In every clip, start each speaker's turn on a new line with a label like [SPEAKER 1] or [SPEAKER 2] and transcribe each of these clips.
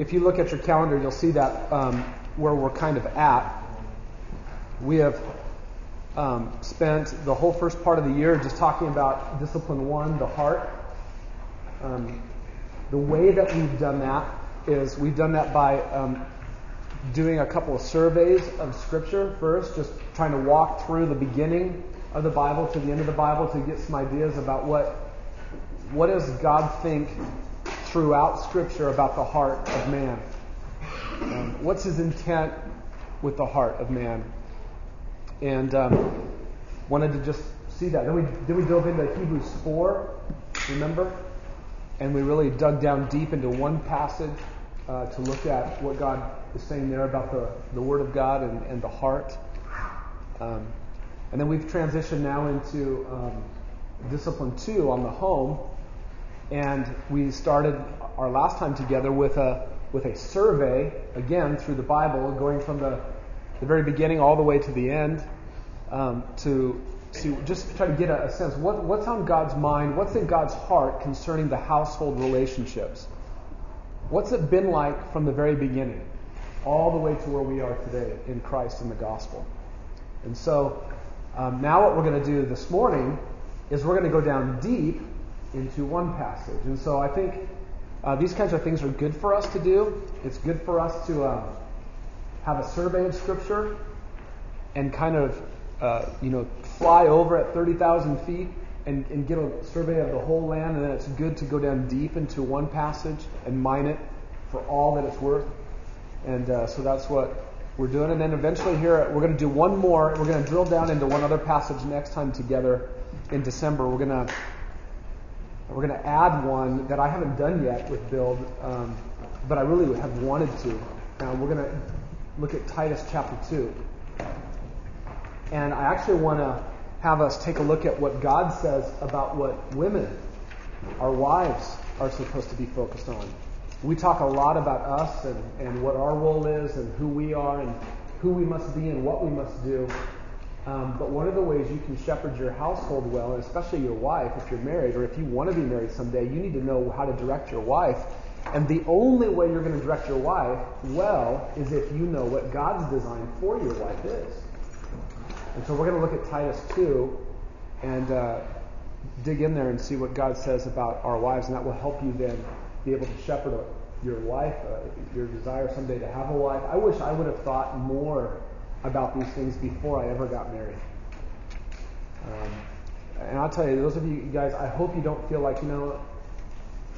[SPEAKER 1] if you look at your calendar, you'll see that um, where we're kind of at. We have um, spent the whole first part of the year just talking about discipline one, the heart. Um, the way that we've done that is we've done that by um, doing a couple of surveys of Scripture first, just trying to walk through the beginning of the Bible to the end of the Bible to get some ideas about what what does God think throughout Scripture about the heart of man. Um, what's His intent with the heart of man? And um, wanted to just see that. Then we then we dove into Hebrews four. Remember? And we really dug down deep into one passage uh, to look at what God is saying there about the, the Word of God and, and the heart. Um, and then we've transitioned now into um, discipline two on the home. And we started our last time together with a, with a survey, again, through the Bible, going from the, the very beginning all the way to the end, um, to, to just try to get a, a sense what, what's on God's mind, what's in God's heart concerning the household relationships. What's it been like from the very beginning, all the way to where we are today in Christ and the gospel? And so um, now what we're going to do this morning is we're going to go down deep into one passage. And so I think uh, these kinds of things are good for us to do. It's good for us to uh, have a survey of Scripture and kind of, uh, you know, fly over at 30,000 feet and, and get a survey of the whole land, and then it's good to go down deep into one passage and mine it for all that it's worth. And uh, so that's what we're doing. And then eventually here, we're going to do one more. We're going to drill down into one other passage next time together in December. We're going to we're going to add one that I haven't done yet with Build, um, but I really have wanted to. Now we're going to look at Titus chapter 2. And I actually want to have us take a look at what God says about what women, our wives, are supposed to be focused on. We talk a lot about us and, and what our role is and who we are and who we must be and what we must do. Um, but one of the ways you can shepherd your household well, and especially your wife, if you're married or if you want to be married someday, you need to know how to direct your wife. And the only way you're going to direct your wife well is if you know what God's design for your wife is. And so we're going to look at Titus 2 and uh, dig in there and see what God says about our wives, and that will help you then be able to shepherd your wife, uh, your desire someday to have a wife. I wish I would have thought more about these things before I ever got married. Um, and I'll tell you, those of you guys, I hope you don't feel like, you know,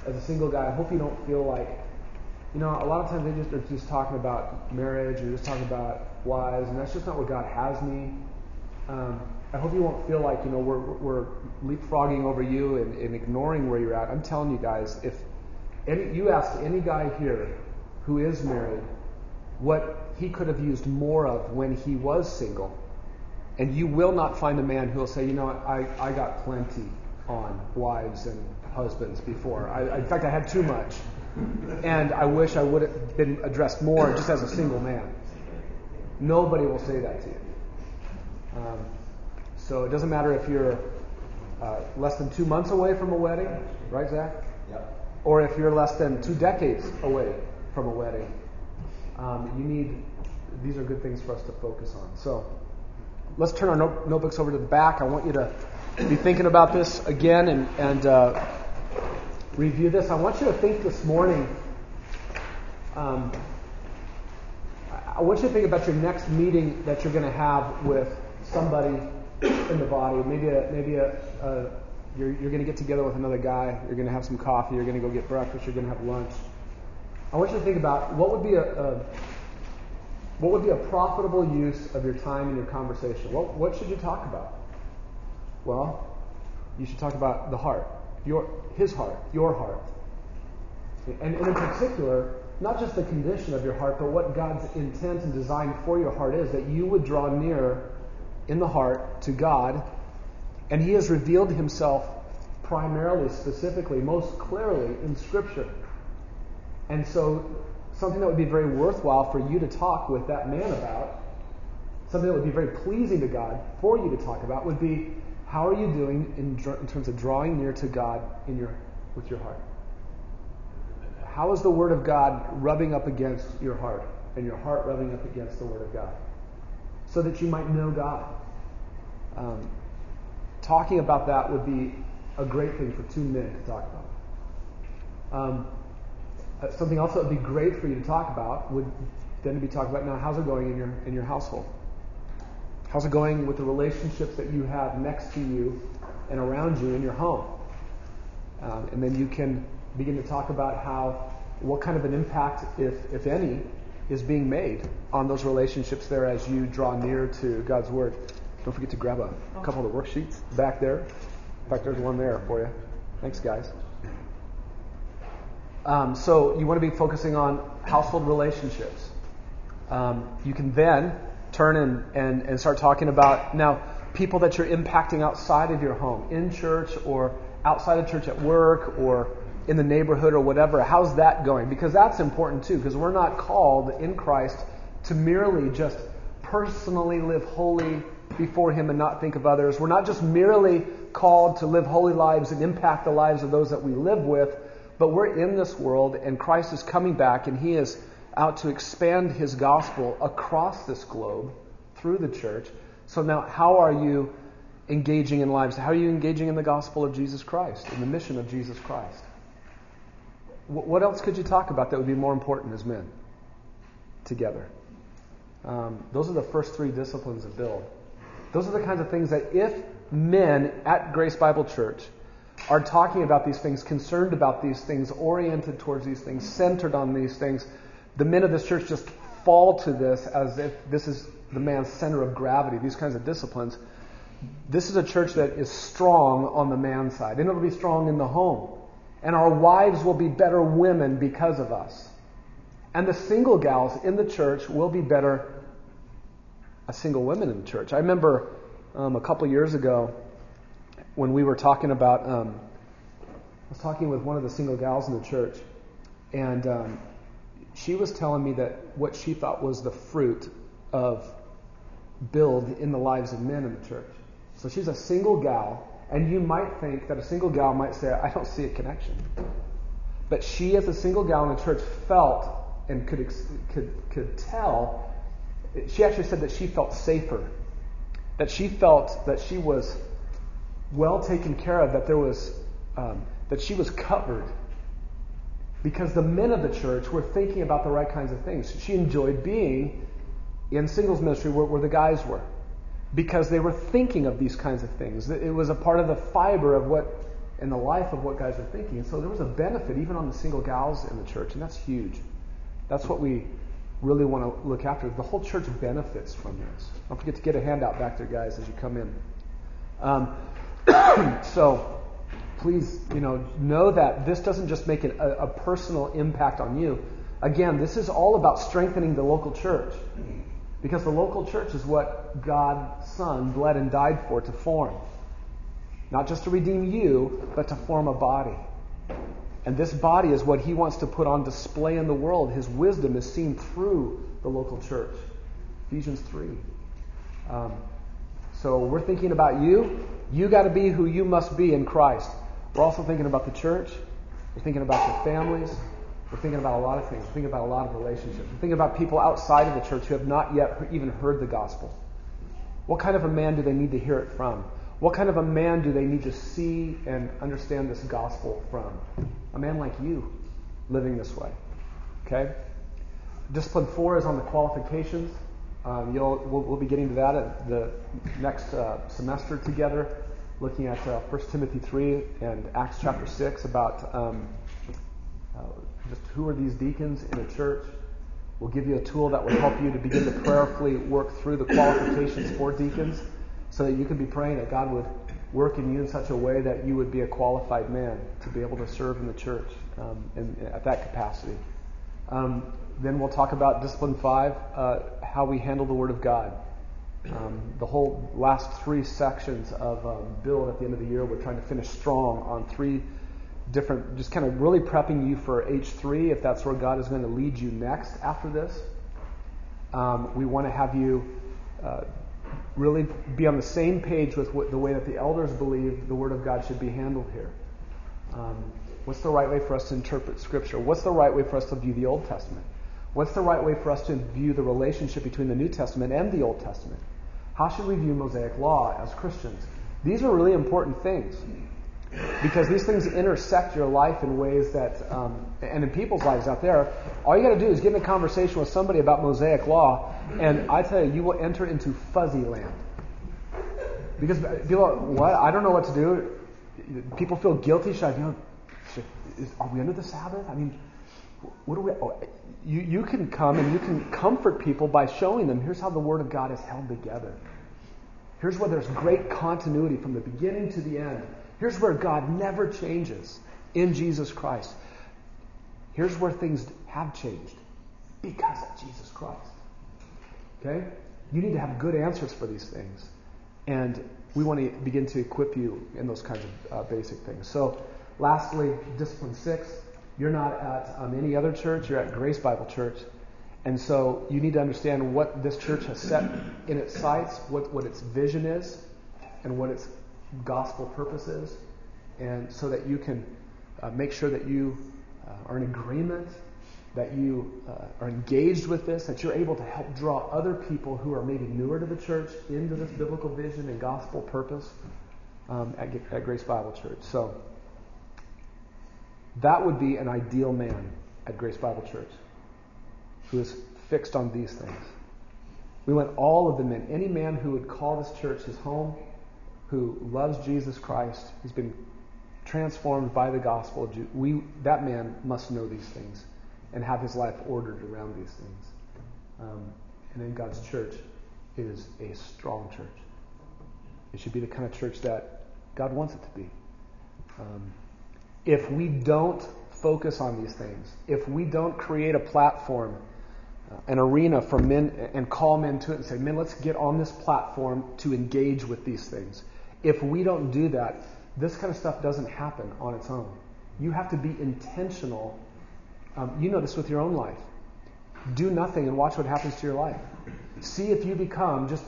[SPEAKER 1] as a single guy, I hope you don't feel like, you know, a lot of times they just are just talking about marriage or just talking about wives, and that's just not what God has me. Um, I hope you won't feel like, you know, we're, we're leapfrogging over you and, and ignoring where you're at. I'm telling you guys, if any, you ask any guy here who is married what he could have used more of when he was single, and you will not find a man who will say, you know, I, I got plenty on wives and husbands before. I, in fact, I had too much. And I wish I would have been addressed more just as a single man. Nobody will say that to you. Um, so it doesn't matter if you're uh, less than two months away from a wedding, right, Zach? Yep. Or if you're less than two decades away from a wedding. Um, you need, these are good things for us to focus on. So let's turn our note, notebooks over to the back. I want you to be thinking about this again and, and uh, review this. I want you to think this morning. Um, I want you to think about your next meeting that you're going to have with somebody in the body. Maybe a, maybe a, a you're, you're going to get together with another guy. You're going to have some coffee. You're going to go get breakfast. You're going to have lunch. I want you to think about what would be a, a what would be a profitable use of your time in your conversation. What, what should you talk about? Well, you should talk about the heart, your his heart, your heart, and, and in particular, not just the condition of your heart, but what God's intent and design for your heart is. That you would draw near in the heart to God, and He has revealed Himself primarily, specifically, most clearly in Scripture. And so, something that would be very worthwhile for you to talk with that man about, something that would be very pleasing to God for you to talk about, would be how are you doing in, in terms of drawing near to God in your, with your heart? how is the Word of God rubbing up against your heart and your heart rubbing up against the Word of God? So that you might know God. Um, talking about that would be a great thing for two men to talk about. Um, uh, something else that would be great for you to talk about would then be talk about now how's it going in your in your household? How's it going with the relationships that you have next to you and around you in your home? Um, and then you can begin to talk about how what kind of an impact, if if any, is being made on those relationships there as you draw near to God's Word. Don't forget to grab a couple of the worksheets back there. In fact, there's one there for you. Thanks, guys. Um, so you want to be focusing on household relationships. Um, you can then turn and, and, and start talking about now people that you're impacting outside of your home, in church or outside of church at work or in the neighborhood or whatever. How's that going? Because that's important too, because we're not called in Christ to merely just personally live holy before Him and not think of others. We're not just merely called to live holy lives and impact the lives of those that we live with, but we're in this world and Christ is coming back and He is out to expand His gospel across this globe through the church. So now, how are you engaging in lives? How are you engaging in the gospel of Jesus Christ, in the mission of Jesus Christ? What else could you talk about that would be more important as men together? Um, those are the first three disciplines of build. Those are the kinds of things that if men at Grace Bible Church are talking about these things, concerned about these things, oriented towards these things, centered on these things, the men of this church just fall to this as if this is the man's center of gravity, these kinds of disciplines. This is a church that is strong on the man side, and it'll be strong in the home. And our wives will be better women because of us. And the single gals in the church will be better as single women in the church. I remember um, a couple years ago when we were talking about, um, I was talking with one of the single gals in the church, and um, she was telling me that what she thought was the fruit of build in the lives of men in the church. So she's a single gal, and you might think that a single gal might say, I don't see a connection. But she, as a single gal in the church, felt and could, could, could tell she actually said that she felt safer, that she felt that she was well taken care of, that there was um, that she was covered, because the men of the church were thinking about the right kinds of things. She enjoyed being in singles ministry where, where the guys were, because they were thinking of these kinds of things. It was a part of the fiber of what in the life of what guys are thinking. And so there was a benefit even on the single gals in the church, and that's huge. That's what we really want to look after. The whole church benefits from this. Don't forget to get a handout back there, guys, as you come in. Um, so please, you know, know that this doesn't just make a, a personal impact on you. Again, this is all about strengthening the local church. Because the local church is what God's Son bled and died for to form. Not just to redeem you, but to form a body. And this body is what he wants to put on display in the world. His wisdom is seen through the local church. Ephesians 3. Um, so we're thinking about you. You got to be who you must be in Christ. We're also thinking about the church. We're thinking about your families. We're thinking about a lot of things. We're thinking about a lot of relationships. We're thinking about people outside of the church who have not yet even heard the gospel. What kind of a man do they need to hear it from? What kind of a man do they need to see and understand this gospel from? A man like you living this way. Okay? Discipline four is on the qualifications. Um, we'll, we'll, be getting to that at the next uh, semester together, looking at uh, 1 Timothy 3 and Acts chapter 6 about um, uh, just who are these deacons in a church. We'll give you a tool that will help you to begin to prayerfully work through the qualifications for deacons so that you can be praying that God would work in you in such a way that you would be a qualified man to be able to serve in the church um, in, at that capacity. Um, then we'll talk about discipline five, uh, how we handle the Word of God. Um, the whole last three sections of um, build at the end of the year, we're trying to finish strong on three different, just kind of really prepping you for H3 if that's where God is going to lead you next after this. Um, we want to have you uh, really be on the same page with what, the way that the elders believe the Word of God should be handled here. Um, What's the right way for us to interpret Scripture? What's the right way for us to view the Old Testament? What's the right way for us to view the relationship between the New Testament and the Old Testament? How should we view Mosaic law as Christians? These are really important things because these things intersect your life in ways that, um, and in people's lives out there, all you got to do is get in a conversation with somebody about Mosaic law, and I tell you, you will enter into fuzzy land. Because people, are, what? I don't know what to do. People feel guilty. Should I, you know, should, is, are we under the Sabbath? I mean, what do we? Oh, you, you can come and you can comfort people by showing them here's how the Word of God is held together. Here's where there's great continuity from the beginning to the end. Here's where God never changes in Jesus Christ. Here's where things have changed because of Jesus Christ. Okay? You need to have good answers for these things. And we want to begin to equip you in those kinds of uh, basic things. So, lastly, discipline six. You're not at um, any other church, you're at Grace Bible Church. And so you need to understand what this church has set in its sights, what, what its vision is, and what its gospel purpose is, and so that you can uh, make sure that you uh, are in agreement, that you uh, are engaged with this, that you're able to help draw other people who are maybe newer to the church into this biblical vision and gospel purpose um, at, at Grace Bible Church. So that would be an ideal man at Grace Bible Church who is fixed on these things. We want all of the men, any man who would call this church his home, who loves Jesus Christ, who's been transformed by the gospel, we, that man must know these things and have his life ordered around these things. Um, and in God's church is a strong church. It should be the kind of church that God wants it to be. Um, if we don't focus on these things, if we don't create a platform, uh, an arena for men, and call men to it and say, men, let's get on this platform to engage with these things. If we don't do that, this kind of stuff doesn't happen on its own. You have to be intentional. Um, you know this with your own life. Do nothing and watch what happens to your life. See if you become just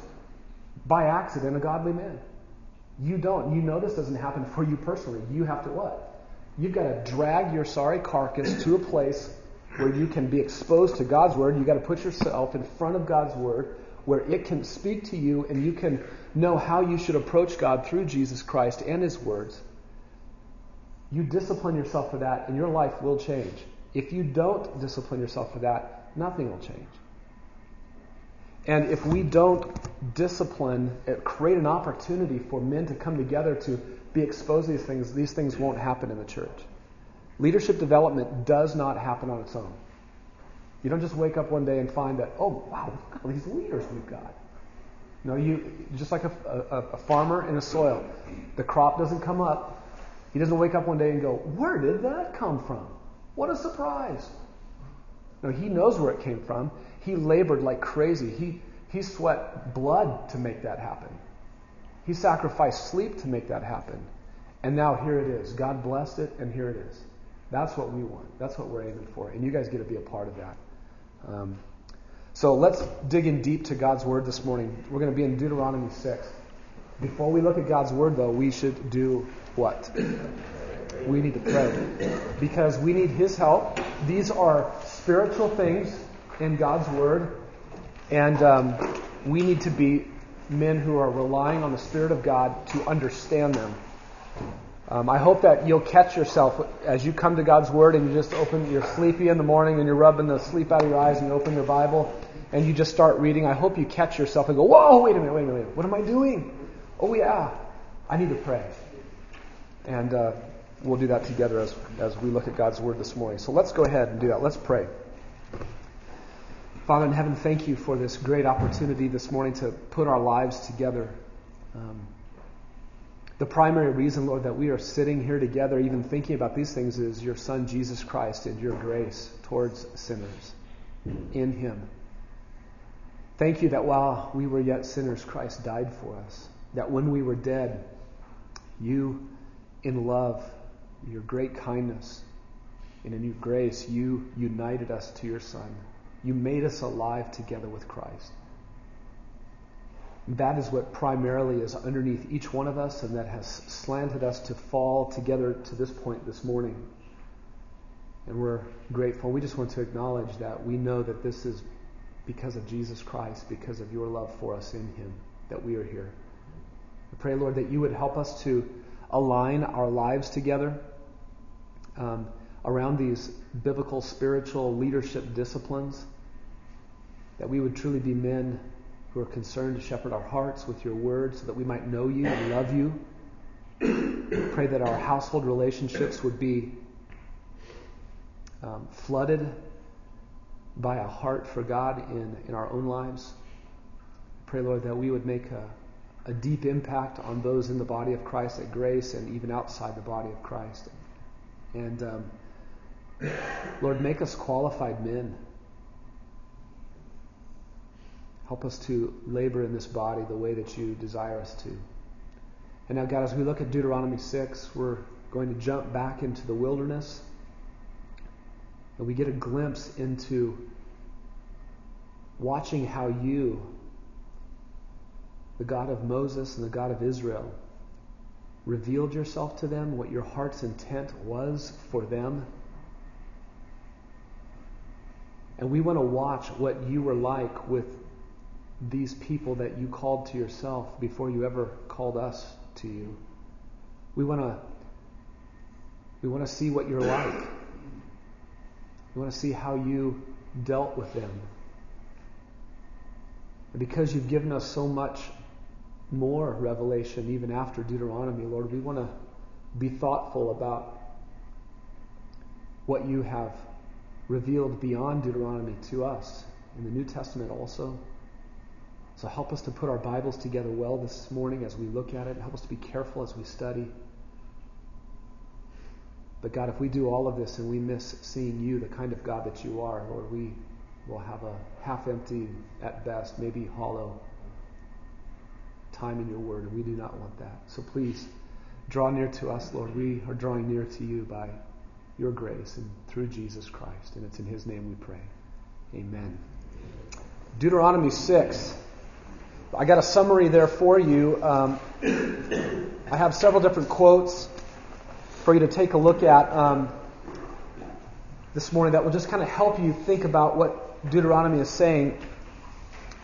[SPEAKER 1] by accident a godly man. You don't. You know this doesn't happen for you personally. You have to what? You've got to drag your sorry carcass to a place where you can be exposed to God's word. You've got to put yourself in front of God's word where it can speak to you and you can know how you should approach God through Jesus Christ and his words. You discipline yourself for that and your life will change. If you don't discipline yourself for that, nothing will change. And if we don't discipline, uh, create an opportunity for men to come together to be exposed to these things, these things won't happen in the church. Leadership development does not happen on its own. You don't just wake up one day and find that, oh, wow, look at all these leaders we've got. No, you just like a, a, a farmer in a soil. The crop doesn't come up. He doesn't wake up one day and go, where did that come from? What a surprise. No, he knows where it came from. He labored like crazy. He, he sweat blood to make that happen. He sacrificed sleep to make that happen. And now here it is. God blessed it, and here it is. That's what we want. That's what we're aiming for. And you guys get to be a part of that. Um, so let's dig in deep to God's Word this morning. We're going to be in Deuteronomy 6. Before we look at God's Word, though, we should do what? We need to pray. Because we need His help. These are spiritual things in God's Word. And um, we need to be men who are relying on the Spirit of God to understand them. Um, I hope that you'll catch yourself as you come to God's Word and you just open, you're sleepy in the morning and you're rubbing the sleep out of your eyes and you open your Bible and you just start reading. I hope you catch yourself and go, whoa, wait a minute, wait a minute, what am I doing? Oh, yeah, I need to pray. And uh, we'll do that together as, as we look at God's Word this morning. So let's go ahead and do that. Let's pray. Father in heaven, thank you for this great opportunity this morning to put our lives together. Um, the primary reason, Lord, that we are sitting here together, even thinking about these things, is your Son, Jesus Christ, and your grace towards sinners in Him. Thank you that while we were yet sinners, Christ died for us. That when we were dead, you, in love, your great kindness, and in your grace, you united us to your Son. You made us alive together with Christ. That is what primarily is underneath each one of us and that has slanted us to fall together to this point this morning. And we're grateful. We just want to acknowledge that we know that this is because of Jesus Christ, because of your love for us in Him, that we are here. I pray, Lord, that you would help us to align our lives together um, around these biblical spiritual leadership disciplines, that we would truly be men who are concerned to shepherd our hearts with your word so that we might know you and love you. Pray that our household relationships would be um, flooded by a heart for God in, in our own lives. Pray, Lord, that we would make a, a deep impact on those in the body of Christ at Grace and even outside the body of Christ. And um, Lord, make us qualified men. Help us to labor in this body the way that you desire us to. And now, God, as we look at Deuteronomy 6, we're going to jump back into the wilderness. And we get a glimpse into watching how you, the God of Moses and the God of Israel, revealed yourself to them, what your heart's intent was for them. And we want to watch what you were like with these people that you called to yourself before you ever called us to you. We want to we want to see what you're like. We want to see how you dealt with them. And because you've given us so much more revelation even after Deuteronomy, Lord, we want to be thoughtful about what you have revealed beyond Deuteronomy to us in the New Testament also. So help us to put our Bibles together well this morning as we look at it. Help us to be careful as we study. But God, if we do all of this and we miss seeing you, the kind of God that you are, Lord, we will have a half empty, at best, maybe hollow time in your word, and we do not want that. So please draw near to us, Lord. We are drawing near to you by your grace and through Jesus Christ. And it's in his name we pray. Amen. Deuteronomy 6. I got a summary there for you. Um, I have several different quotes for you to take a look at um, this morning that will just kind of help you think about what Deuteronomy is saying.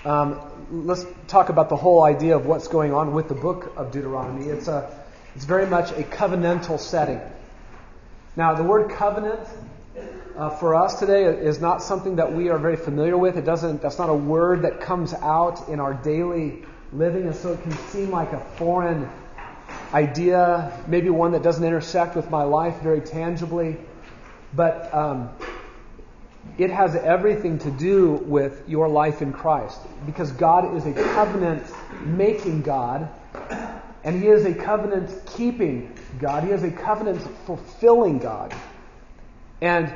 [SPEAKER 1] Um, let's talk about the whole idea of what's going on with the book of Deuteronomy. It's a, it's very much a covenantal setting. Now, the word covenant uh, for us today is not something that we are very familiar with. It doesn't. That's not a word that comes out in our daily living, and so it can seem like a foreign idea, maybe one that doesn't intersect with my life very tangibly. But um, it has everything to do with your life in Christ, because God is a covenant-making God, and He is a covenant-keeping God. He is a covenant-fulfilling God, and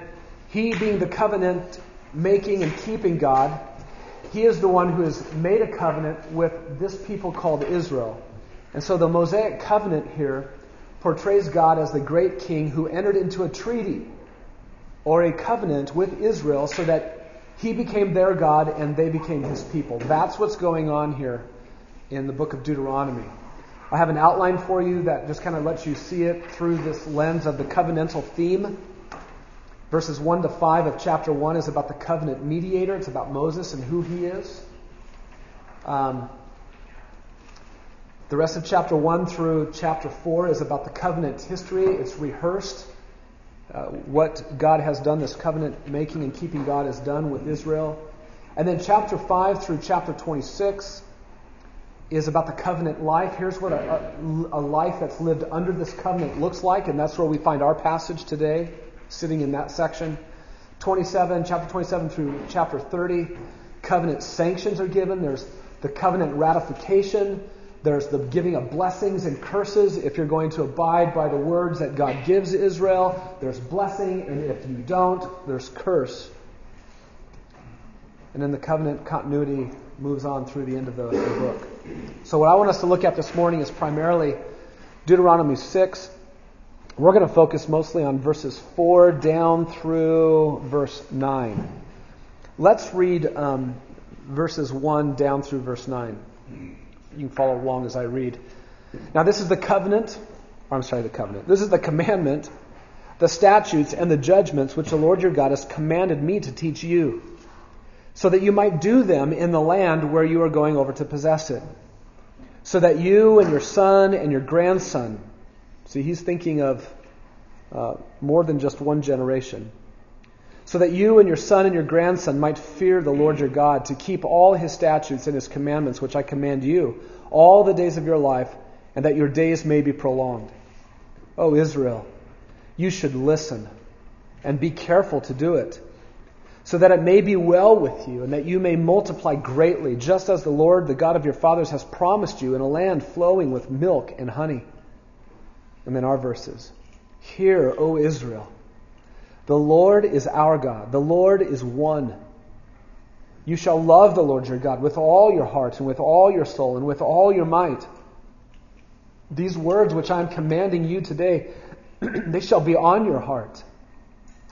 [SPEAKER 1] he being the covenant making and keeping God, He is the one who has made a covenant with this people called Israel. And so the Mosaic covenant here portrays God as the great king who entered into a treaty or a covenant with Israel so that he became their God and they became his people. That's what's going on here in the book of Deuteronomy. I have an outline for you that just kind of lets you see it through this lens of the covenantal theme. Verses 1 to 5 of chapter 1 is about the covenant mediator. It's about Moses and who he is. Um, the rest of chapter 1 through chapter 4 is about the covenant history. It's rehearsed. Uh, what God has done, this covenant making and keeping God has done with Israel. And then chapter 5 through chapter 26 is about the covenant life. Here's what a, a, a life that's lived under this covenant looks like, and that's where we find our passage today sitting in that section. 27, chapter 27 through chapter 30, covenant sanctions are given. There's the covenant ratification. There's the giving of blessings and curses if you're going to abide by the words that God gives Israel. There's blessing, and if you don't, there's curse. And then the covenant continuity moves on through the end of the, the book. So, what I want us to look at this morning is primarily Deuteronomy 6, we're going to focus mostly on verses 4 down through verse 9. Let's read um, verses 1 down through verse 9. You can follow along as I read. Now, this is the covenant. I'm sorry, the covenant. This is the commandment the statutes and the judgments which the Lord your God has commanded me to teach you, so that you might do them in the land where you are going over to possess it, so that you and your son and your grandson, see, he's thinking of uh, more than just one generation, so that you and your son and your grandson might fear the Lord your God, to keep all his statutes and his commandments which I command you all the days of your life, and that your days may be prolonged. O Israel, you should listen and be careful to do it, so that it may be well with you and that you may multiply greatly, just as the Lord, the God of your fathers, has promised you in a land flowing with milk and honey. And then our verses Hear, O Israel, the Lord is our God, the Lord is one. You shall love the Lord your God with all your heart and with all your soul and with all your might. These words which I am commanding you today they shall be on your heart.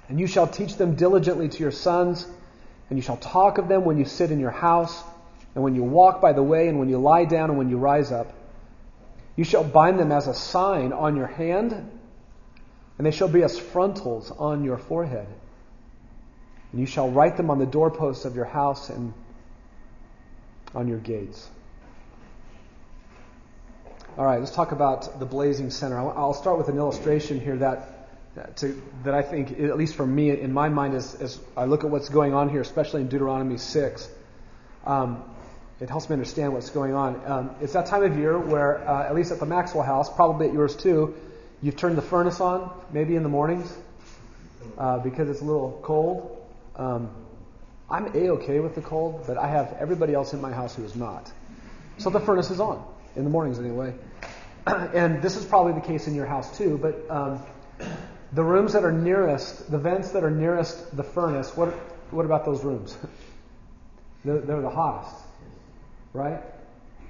[SPEAKER 1] And you shall teach them diligently to your sons, and you shall talk of them when you sit in your house, and when you walk by the way, and when you lie down, and when you rise up. You shall bind them as a sign on your hand, and they shall be as frontals on your forehead. And you shall write them on the doorposts of your house and on your gates. All right, let's talk about the blazing center. I'll start with an illustration here that, to, that I think, at least for me, in my mind, as, as I look at what's going on here, especially in Deuteronomy 6, um, it helps me understand what's going on. Um, it's that time of year where, uh, at least at the Maxwell house, probably at yours too, you've turned the furnace on, maybe in the mornings, uh, because it's a little cold. Um, I'm a-okay with the cold, but I have everybody else in my house who is not. So the furnace is on in the mornings anyway. and this is probably the case in your house too, but um, the rooms that are nearest, the vents that are nearest the furnace, what, what about those rooms? they're, they're the hottest, right?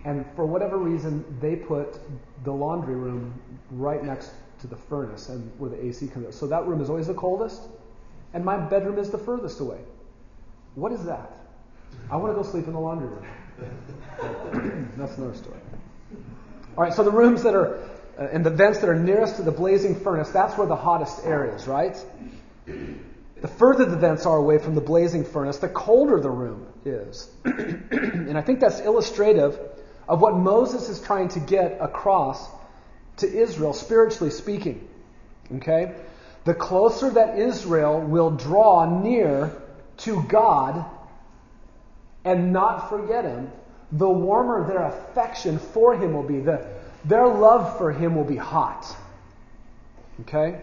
[SPEAKER 1] And for whatever reason, they put the laundry room right next to the furnace and where the AC comes out. So that room is always the coldest, and my bedroom is the furthest away. What is that? I want to go sleep in the laundry room. That's another story. All right, so the rooms that are uh, and the vents that are nearest to the blazing furnace, that's where the hottest air is, right? The further the vents are away from the blazing furnace, the colder the room is. and I think that's illustrative of what Moses is trying to get across to Israel, spiritually speaking. Okay? The closer that Israel will draw near to God and not forget Him, the warmer their affection for him will be. The, their love for him will be hot. Okay?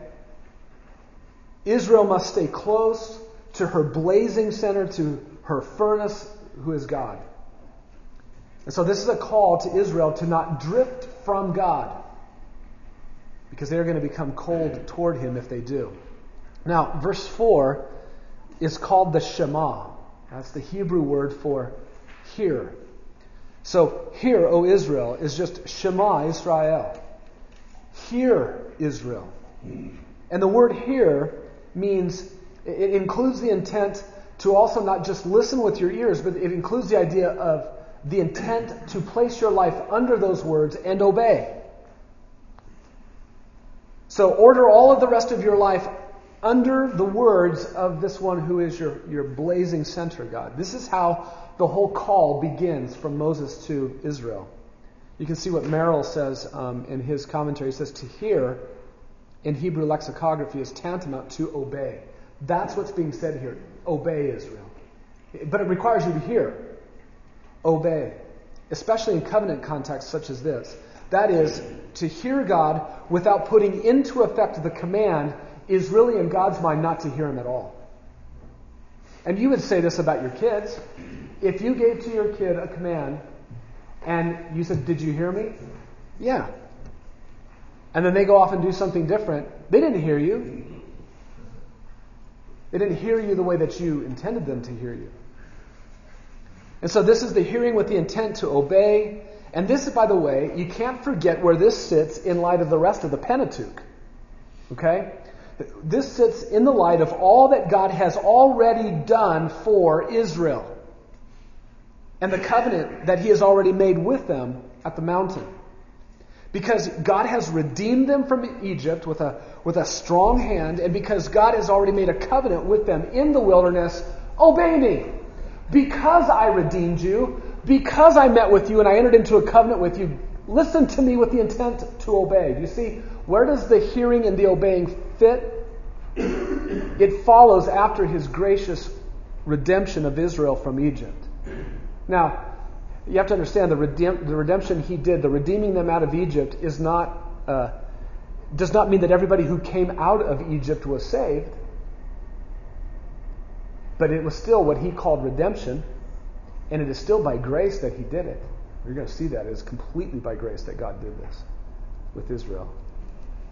[SPEAKER 1] Israel must stay close to her blazing center, to her furnace, who is God. And so this is a call to Israel to not drift from God because they're going to become cold toward him if they do. Now, verse 4 is called the Shema. That's the Hebrew word for hear. So hear, O Israel, is just Shema Israel. Hear, Israel. And the word hear means, it includes the intent to also not just listen with your ears, but it includes the idea of the intent to place your life under those words and obey. So order all of the rest of your life under the words of this one who is your, your blazing center, God. This is how the whole call begins from Moses to Israel. You can see what Merrill says um, in his commentary. He says, To hear in Hebrew lexicography is tantamount to obey. That's what's being said here. Obey Israel. But it requires you to hear. Obey. Especially in covenant contexts such as this. That is, to hear God without putting into effect the command is really in God's mind not to hear Him at all. And you would say this about your kids if you gave to your kid a command and you said, Did you hear me? Yeah. And then they go off and do something different, they didn't hear you. They didn't hear you the way that you intended them to hear you. And so this is the hearing with the intent to obey. And this, by the way, you can't forget where this sits in light of the rest of the Pentateuch. Okay? This sits in the light of all that God has already done for Israel and the covenant that he has already made with them at the mountain. Because God has redeemed them from Egypt with a, with a strong hand, and because God has already made a covenant with them in the wilderness, obey me. Because I redeemed you, because I met with you and I entered into a covenant with you, listen to me with the intent to obey. You see, where does the hearing and the obeying fit? It follows after his gracious redemption of Israel from Egypt. Now, you have to understand the, the redemption he did, the redeeming them out of Egypt, is not uh, does not mean that everybody who came out of Egypt was saved. But it was still what he called redemption, and it is still by grace that he did it. You're going to see that it is completely by grace that God did this with Israel.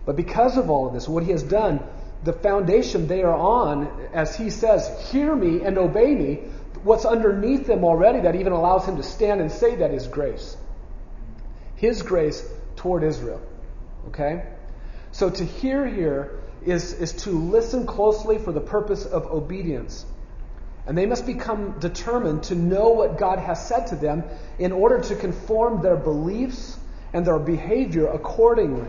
[SPEAKER 1] But because of all of this, what he has done, the foundation they are on, as he says, hear me and obey me, what's underneath them already that even allows him to stand and say that is grace. His grace toward Israel. Okay? So to hear here is, is to listen closely for the purpose of obedience. And they must become determined to know what God has said to them in order to conform their beliefs and their behavior accordingly.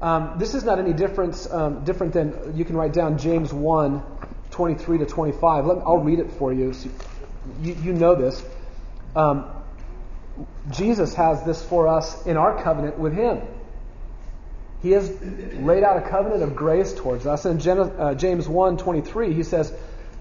[SPEAKER 1] Um, this is not any difference, um, different than you can write down James 1 23 to 25. Let, I'll read it for you. So you, you know this. Um, Jesus has this for us in our covenant with Him. He has laid out a covenant of grace towards us. In uh, James 1 23, he says,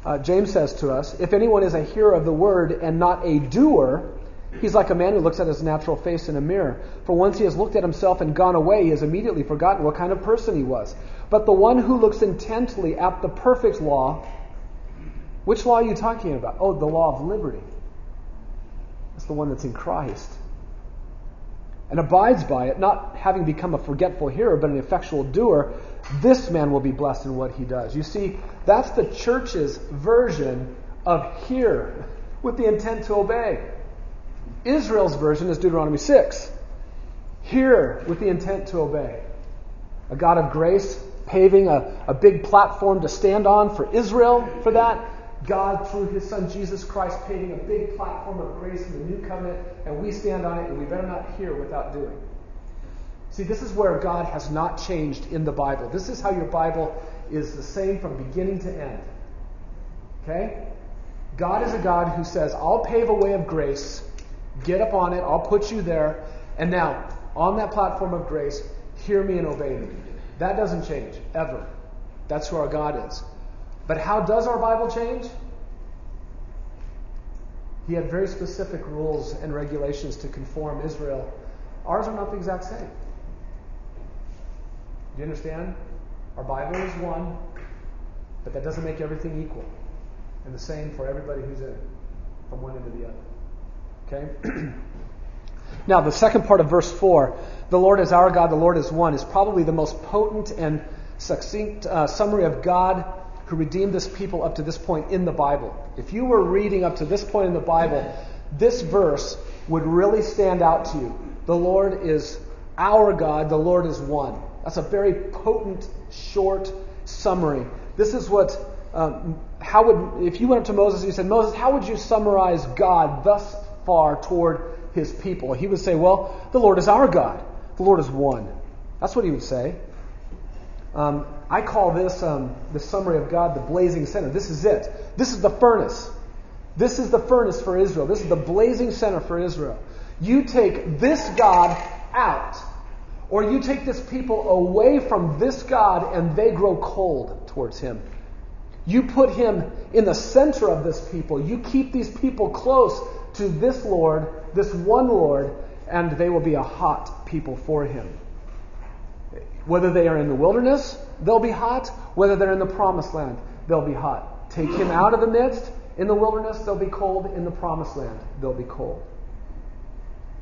[SPEAKER 1] uh, James says to us, If anyone is a hearer of the word and not a doer, he's like a man who looks at his natural face in a mirror. For once he has looked at himself and gone away, he has immediately forgotten what kind of person he was. But the one who looks intently at the perfect law, which law are you talking about? Oh, the law of liberty. It's the one that's in Christ. And abides by it, not having become a forgetful hearer, but an effectual doer, this man will be blessed in what he does. You see, that's the church's version of hear with the intent to obey. Israel's version is Deuteronomy 6. Hear with the intent to obey. A God of grace paving a, a big platform to stand on for Israel for that. God, through his son Jesus Christ, paving a big platform of grace in the new covenant, and we stand on it, and we better not hear without doing. See, this is where God has not changed in the Bible. This is how your Bible is the same from beginning to end. Okay? God is a God who says, I'll pave a way of grace, get up on it, I'll put you there, and now, on that platform of grace, hear me and obey me. That doesn't change, ever. That's who our God is. But how does our Bible change? He had very specific rules and regulations to conform Israel. Ours are not the exact same. Do you understand? Our Bible is one, but that doesn't make everything equal. And the same for everybody who's in it, from one end to the other. Okay? now, the second part of verse 4 the Lord is our God, the Lord is one, is probably the most potent and succinct uh, summary of God who redeemed this people up to this point in the Bible. If you were reading up to this point in the Bible, this verse would really stand out to you. The Lord is our God, the Lord is one. That's a very potent, short summary. This is what, um, how would, if you went up to Moses and you said, Moses, how would you summarize God thus far toward his people? He would say, well, the Lord is our God. The Lord is one. That's what he would say. Um, I call this um, the summary of God the blazing center. This is it. This is the furnace. This is the furnace for Israel. This is the blazing center for Israel. You take this God out, or you take this people away from this God, and they grow cold towards Him. You put Him in the center of this people. You keep these people close to this Lord, this one Lord, and they will be a hot people for him. Whether they are in the wilderness, they'll be hot. Whether they're in the promised land, they'll be hot. Take him out of the midst. In the wilderness, they'll be cold. In the promised land, they'll be cold.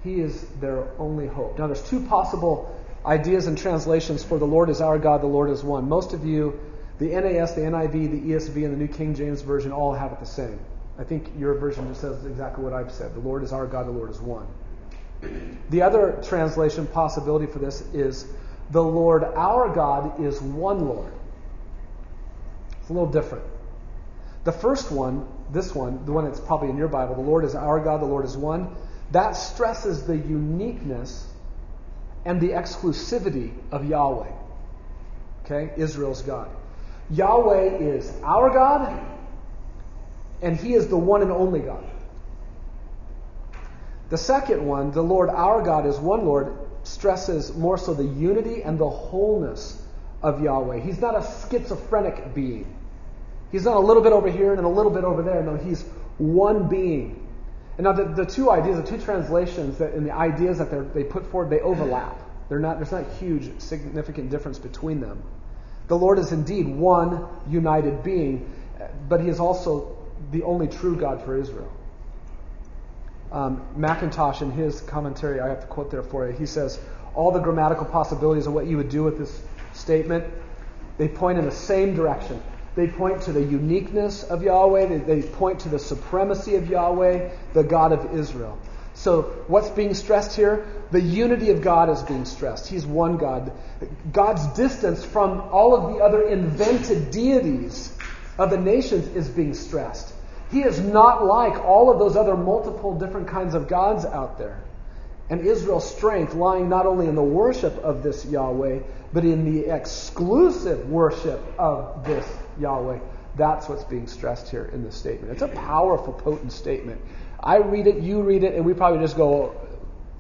[SPEAKER 1] He is their only hope. Now, there's two possible ideas and translations for the Lord is our God, the Lord is one. Most of you, the NAS, the NIV, the ESV, and the New King James Version all have it the same. I think your version just says exactly what I've said. The Lord is our God, the Lord is one. The other translation possibility for this is the Lord our God is one Lord. It's a little different. The first one, this one, the one that's probably in your Bible, the Lord is our God, the Lord is one, that stresses the uniqueness and the exclusivity of Yahweh. Okay? Israel's God. Yahweh is our God, and He is the one and only God. The second one, the Lord our God is one Lord, stresses more so the unity and the wholeness of Yahweh. He's not a schizophrenic being. He's not a little bit over here and a little bit over there. No, he's one being. And now the, the two ideas, the two translations that and the ideas that they put forward, they overlap. They're not, there's not huge significant difference between them. The Lord is indeed one united being, but he is also the only true God for Israel. Um, Mackintosh, in his commentary, I have to quote there for you, he says, All the grammatical possibilities of what you would do with this statement, they point in the same direction. They point to the uniqueness of Yahweh, they, they point to the supremacy of Yahweh, the God of Israel. So, what's being stressed here? The unity of God is being stressed. He's one God. God's distance from all of the other invented deities of the nations is being stressed. He is not like all of those other multiple different kinds of gods out there. And Israel's strength lying not only in the worship of this Yahweh, but in the exclusive worship of this Yahweh. That's what's being stressed here in this statement. It's a powerful, potent statement. I read it, you read it, and we probably just go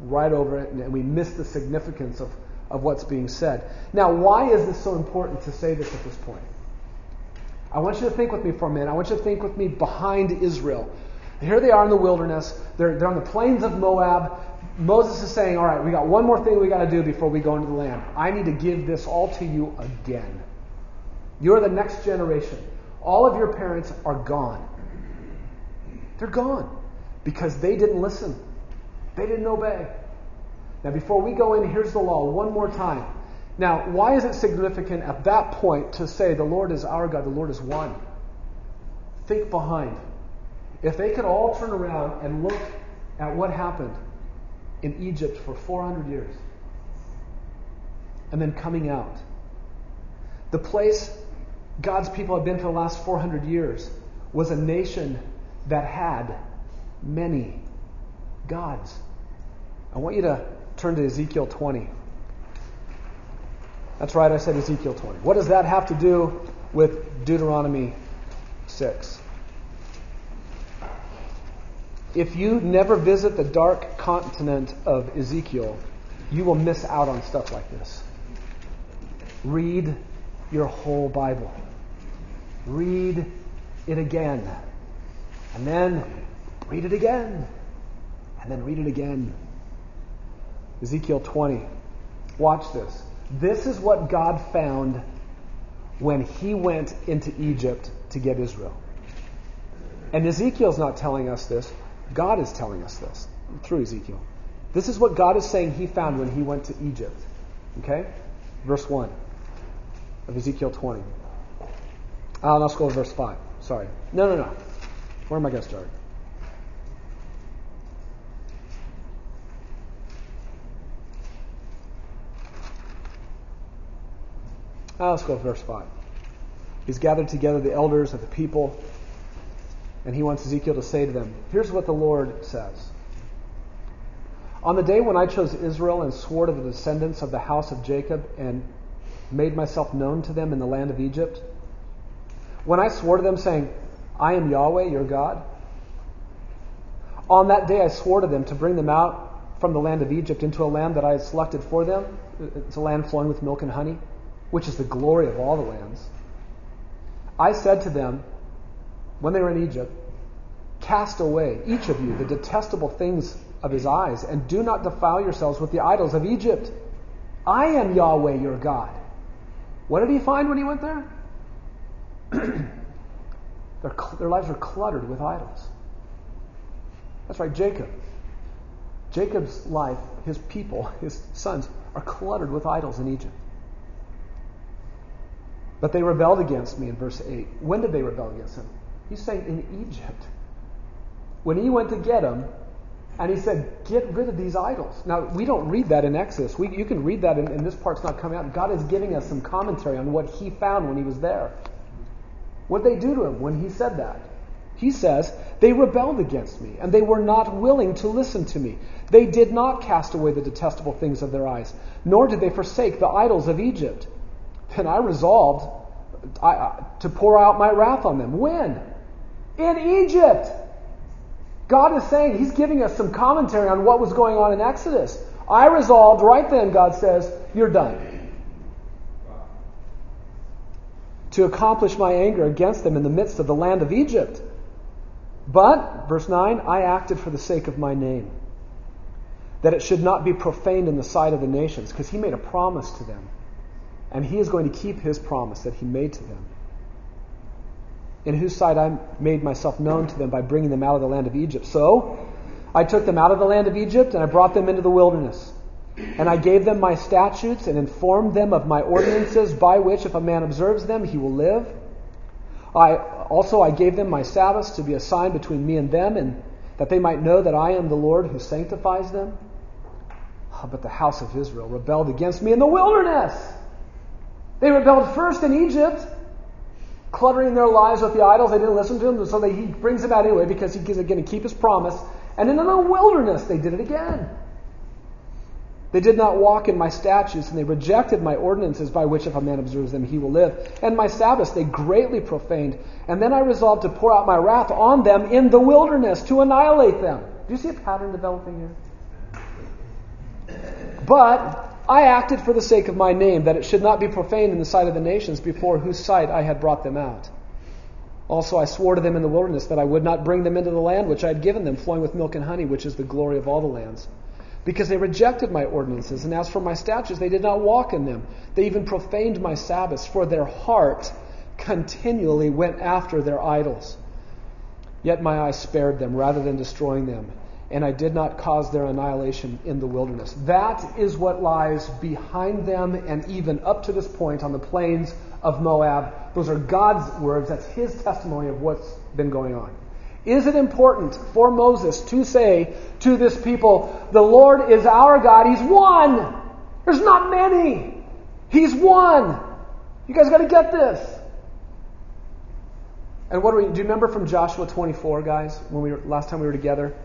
[SPEAKER 1] right over it and we miss the significance of, of what's being said. Now, why is this so important to say this at this point? I want you to think with me for a minute. I want you to think with me behind Israel. Here they are in the wilderness. They're, they're on the plains of Moab. Moses is saying, All right, we got one more thing we got to do before we go into the land. I need to give this all to you again. You're the next generation. All of your parents are gone. They're gone because they didn't listen, they didn't obey. Now, before we go in, here's the law one more time. Now, why is it significant at that point to say the Lord is our God, the Lord is one? Think behind. If they could all turn around and look at what happened in Egypt for 400 years and then coming out, the place God's people had been for the last 400 years was a nation that had many gods. I want you to turn to Ezekiel 20. That's right, I said Ezekiel 20. What does that have to do with Deuteronomy 6? If you never visit the dark continent of Ezekiel, you will miss out on stuff like this. Read your whole Bible. Read it again. And then Read it again. And then read it again. Ezekiel 20. Watch this. This is what God found when he went into Egypt to get Israel. And Ezekiel's not telling us this. God is telling us this through Ezekiel. This is what God is saying he found when he went to Egypt. Okay? Verse 1 of Ezekiel 20. Uh, let's go to verse 5. Sorry. No, no, no. Where am I going to start? Now let's go to verse 5. He's gathered together the elders of the people, and he wants Ezekiel to say to them, Here's what the Lord says. On the day when I chose Israel and swore to the descendants of the house of Jacob and made myself known to them in the land of Egypt, when I swore to them, saying, I am Yahweh, your God, on that day I swore to them to bring them out from the land of Egypt into a land that I had selected for them. It's a land flowing with milk and honey which is the glory of all the lands. I said to them, when they were in Egypt, Cast away, each of you, the detestable things of his eyes, and do not defile yourselves with the idols of Egypt. I am Yahweh your God. What did he find when he went there? their, their lives are cluttered with idols. That's right, Jacob. Jacob's life, his people, his sons, are cluttered with idols in Egypt. But they rebelled against me in verse 8. When did they rebel against him? He's saying in Egypt. When he went to get them, and he said, Get rid of these idols. Now, we don't read that in Exodus. We, you can read that, and, and this part's not coming out. God is giving us some commentary on what he found when he was there. What they do to him when he said that? He says, They rebelled against me, and they were not willing to listen to me. They did not cast away the detestable things of their eyes, nor did they forsake the idols of Egypt. Then I resolved to pour out my wrath on them. When? In Egypt. God is saying, He's giving us some commentary on what was going on in Exodus. I resolved right then, God says, You're done. To accomplish my anger against them in the midst of the land of Egypt. But, verse 9, I acted for the sake of my name, that it should not be profaned in the sight of the nations, because he made a promise to them. And he is going to keep his promise that he made to them. In whose sight I made myself known to them by bringing them out of the land of Egypt. So, I took them out of the land of Egypt and I brought them into the wilderness. And I gave them my statutes and informed them of my ordinances by which, if a man observes them, he will live. I also I gave them my Sabbaths to be a sign between me and them, and that they might know that I am the Lord who sanctifies them. Oh, but the house of Israel rebelled against me in the wilderness. They rebelled first in Egypt, cluttering their lives with the idols. They didn't listen to him, so they, he brings them out anyway because he's going to keep his promise. And then in the wilderness, they did it again. They did not walk in my statutes, and they rejected my ordinances by which, if a man observes them, he will live. And my Sabbaths they greatly profaned. And then I resolved to pour out my wrath on them in the wilderness to annihilate them. Do you see a pattern developing here? But I acted for the sake of my name, that it should not be profaned in the sight of the nations before whose sight I had brought them out. Also, I swore to them in the wilderness that I would not bring them into the land which I had given them, flowing with milk and honey, which is the glory of all the lands because they rejected my ordinances, and as for my statutes, they did not walk in them. They even profaned my Sabbaths, for their heart continually went after their idols. Yet my eye spared them rather than destroying them, and I did not cause their annihilation in the wilderness. That is what lies behind them and even up to this point on the plains of Moab. Those are God's words. That's his testimony of what's been going on. Is it important for Moses to say to this people, the Lord is our God, He's one? There's not many. He's one. You guys got to get this. And what do we do? You remember from Joshua 24, guys, when we were last time we were together?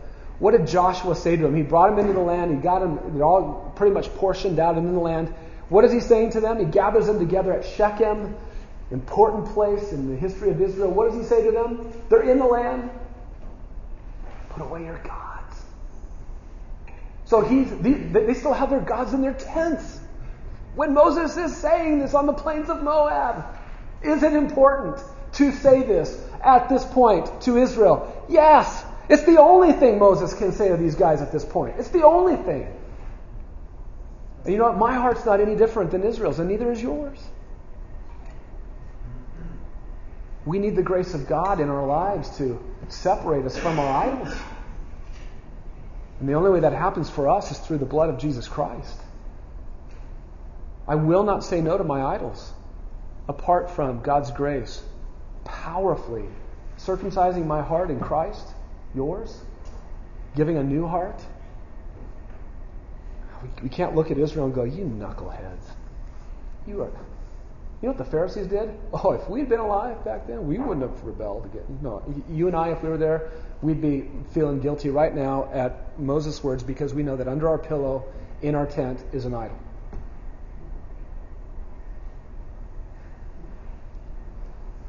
[SPEAKER 1] What did Joshua say to them? He brought them into the land. He got them. They're all pretty much portioned out in the land. What is he saying to them? He gathers them together at Shechem, important place in the history of Israel. What does he say to them? They're in the land. Put away your gods. So he's, they still have their gods in their tents. When Moses is saying this on the plains of Moab, is it important to say this at this point to Israel? Yes. It's the only thing Moses can say to these guys at this point. It's the only thing. And you know what? My heart's not any different than Israel's, and neither is yours. We need the grace of God in our lives to separate us from our idols. And the only way that happens for us is through the blood of Jesus Christ. I will not say no to my idols apart from God's grace powerfully circumcising my heart in Christ, yours, giving a new heart. We, can't look at Israel and go, you knuckleheads. You are you know what the Pharisees did? Oh, if we'd been alive back then, we wouldn't have rebelled again. No, you and I, if we were there, we'd be feeling guilty right now at Moses' words because we know that under our pillow in our tent is an idol.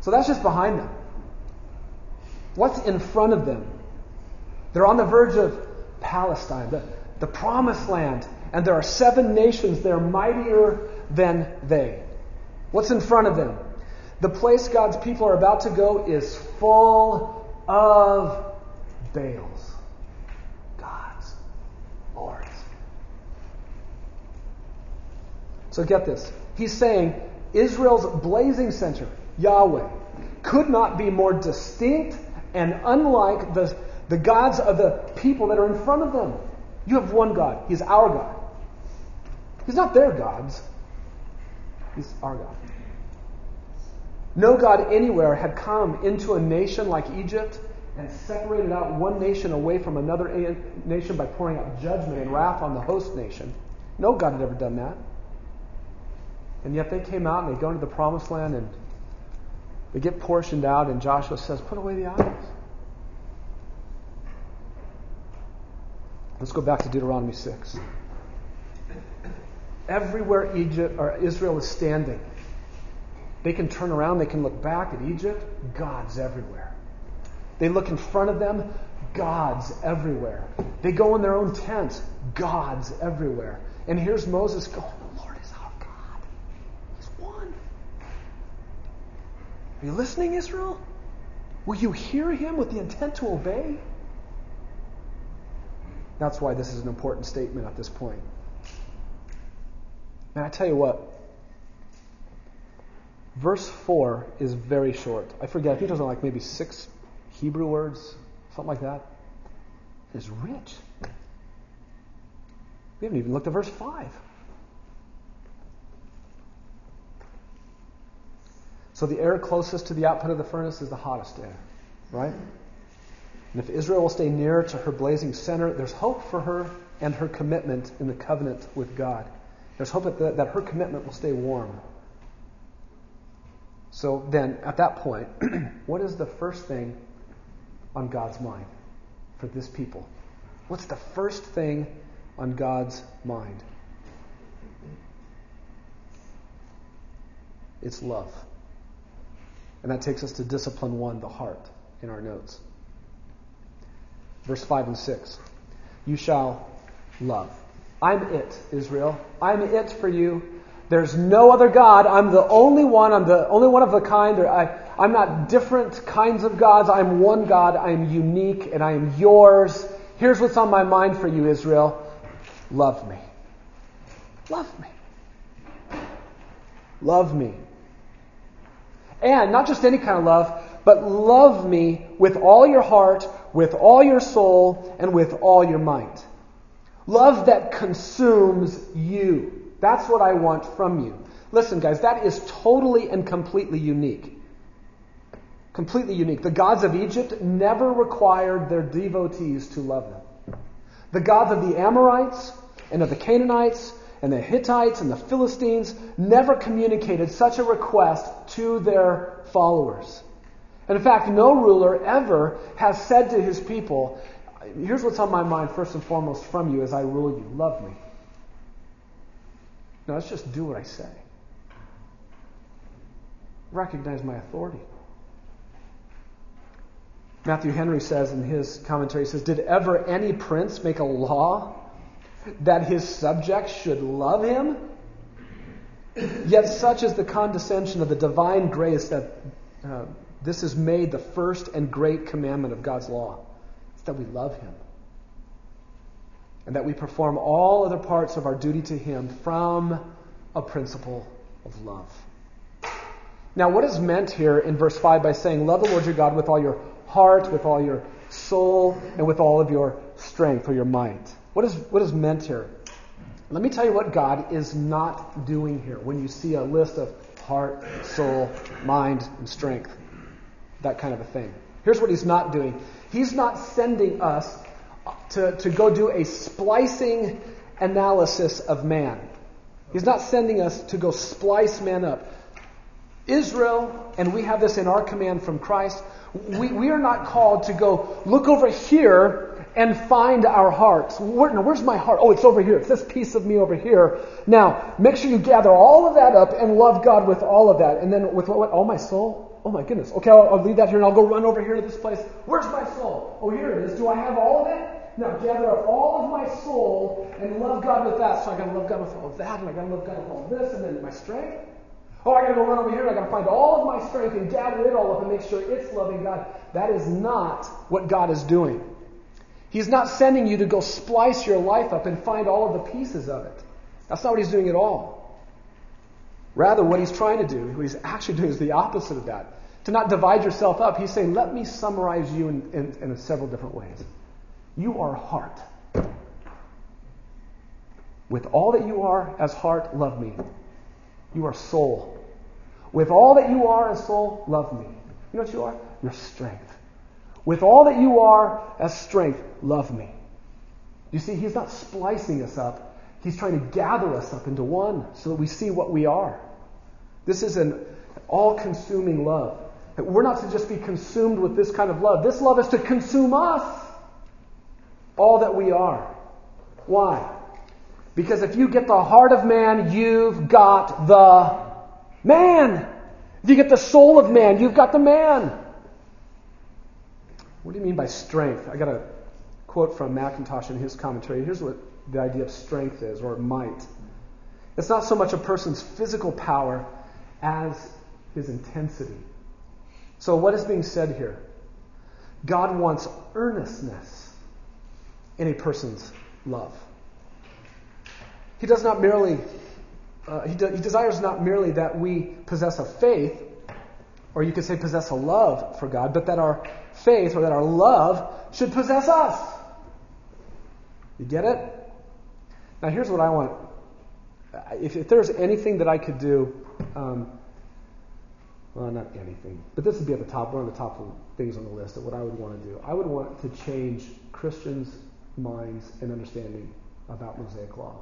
[SPEAKER 1] So that's just behind them. What's in front of them? They're on the verge of Palestine, the, the promised land, and there are seven nations there mightier than they. What's in front of them? The place God's people are about to go is full of Baals. Gods. Lords. So get this. He's saying Israel's blazing center, Yahweh, could not be more distinct and unlike the, the gods of the people that are in front of them. You have one God. He's our God. He's not their gods. He's our God. No God anywhere had come into a nation like Egypt and separated out one nation away from another nation by pouring out judgment and wrath on the host nation. No God had ever done that. And yet they came out and they go into the promised land and they get portioned out, and Joshua says, Put away the idols. Let's go back to Deuteronomy 6. Everywhere Egypt or Israel is standing, they can turn around, they can look back at Egypt, God's everywhere. They look in front of them, God's everywhere. They go in their own tents, God's everywhere. And here's Moses going, The Lord is our God. He's one. Are you listening, Israel? Will you hear him with the intent to obey? That's why this is an important statement at this point. And I tell you what, verse 4 is very short. I forget, I think there's like maybe six Hebrew words, something like that. It's rich. We haven't even looked at verse 5. So the air closest to the output of the furnace is the hottest air, right? And if Israel will stay near to her blazing center, there's hope for her and her commitment in the covenant with God. There's hope that, that her commitment will stay warm. So then, at that point, what is the first thing on God's mind for this people? What's the first thing on God's mind? It's love. And that takes us to discipline one, the heart, in our notes. Verse 5 and 6. You shall love. I'm it, Israel. I'm it for you. There's no other God. I'm the only one. I'm the only one of the kind. I, I'm not different kinds of gods. I'm one God. I'm unique and I am yours. Here's what's on my mind for you, Israel. Love me. Love me. Love me. And not just any kind of love, but love me with all your heart, with all your soul, and with all your might. Love that consumes you. That's what I want from you. Listen, guys, that is totally and completely unique. Completely unique. The gods of Egypt never required their devotees to love them. The gods of the Amorites and of the Canaanites and the Hittites and the Philistines never communicated such a request to their followers. And in fact, no ruler ever has said to his people, Here's what's on my mind, first and foremost, from you as I rule you love me. No, let's just do what I say. Recognize my authority. Matthew Henry says in his commentary, he says, Did ever any prince make a law that his subjects should love him? Yet such is the condescension of the divine grace that uh, this is made the first and great commandment of God's law. It's that we love him. And that we perform all other parts of our duty to him from a principle of love. Now, what is meant here in verse 5 by saying, Love the Lord your God with all your heart, with all your soul, and with all of your strength or your might? What is, what is meant here? Let me tell you what God is not doing here when you see a list of heart, soul, mind, and strength. That kind of a thing. Here's what He's not doing He's not sending us to, to go do a splicing analysis of man. He's not sending us to go splice man up. Israel, and we have this in our command from Christ, we, we are not called to go look over here and find our hearts. Where, where's my heart? Oh, it's over here. It's this piece of me over here. Now, make sure you gather all of that up and love God with all of that. And then with what? what all my soul? Oh my goodness. Okay, I'll, I'll leave that here and I'll go run over here to this place. Where's my soul? Oh, here it is. Do I have all of it? Now gather up all of my soul and love God with that. So I gotta love God with all of that, and I gotta love God with all of this, and then my strength. Oh, I gotta go run over here, I gotta find all of my strength and gather it all up and make sure it's loving God. That is not what God is doing. He's not sending you to go splice your life up and find all of the pieces of it. That's not what he's doing at all. Rather, what he's trying to do, what he's actually doing is the opposite of that. To not divide yourself up, he's saying, let me summarize you in, in, in several different ways. You are heart. With all that you are as heart, love me. You are soul. With all that you are as soul, love me. You know what you are? Your strength. With all that you are as strength, love me. You see, he's not splicing us up. He's trying to gather us up into one so that we see what we are. This is an all consuming love. We're not to just be consumed with this kind of love. This love is to consume us, all that we are. Why? Because if you get the heart of man, you've got the man. If you get the soul of man, you've got the man. What do you mean by strength? I got a quote from Mackintosh in his commentary. Here's what the idea of strength is, or might. It's not so much a person's physical power as his intensity. So, what is being said here? God wants earnestness in a person's love. He does not merely, uh, he, de- he desires not merely that we possess a faith, or you could say possess a love for God, but that our faith or that our love should possess us. You get it? Now, here's what I want. If, if there's anything that I could do, um, well, not anything, but this would be at the top, one of the top things on the list of what I would want to do. I would want to change Christians' minds and understanding about Mosaic law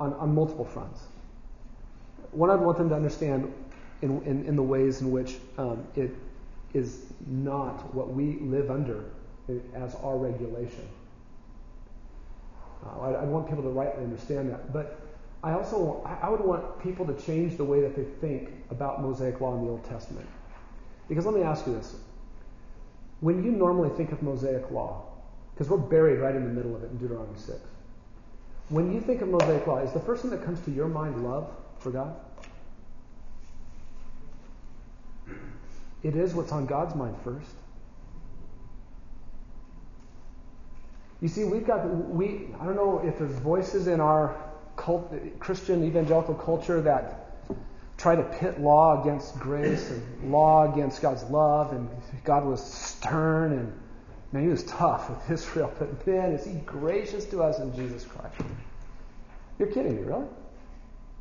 [SPEAKER 1] on, on multiple fronts. One, I'd want them to understand in, in, in the ways in which um, it is not what we live under as our regulation. Uh, I, I want people to rightly understand that. But I also I would want people to change the way that they think about Mosaic law in the Old Testament. Because let me ask you this. When you normally think of Mosaic law, because we're buried right in the middle of it in Deuteronomy 6, when you think of Mosaic law, is the first thing that comes to your mind love for God? It is what's on God's mind first. You see, we've got, we, I don't know if there's voices in our cult, Christian evangelical culture that try to pit law against grace and law against God's love, and God was stern and man, he was tough with Israel, but man, is he gracious to us in Jesus Christ. You're kidding me, really?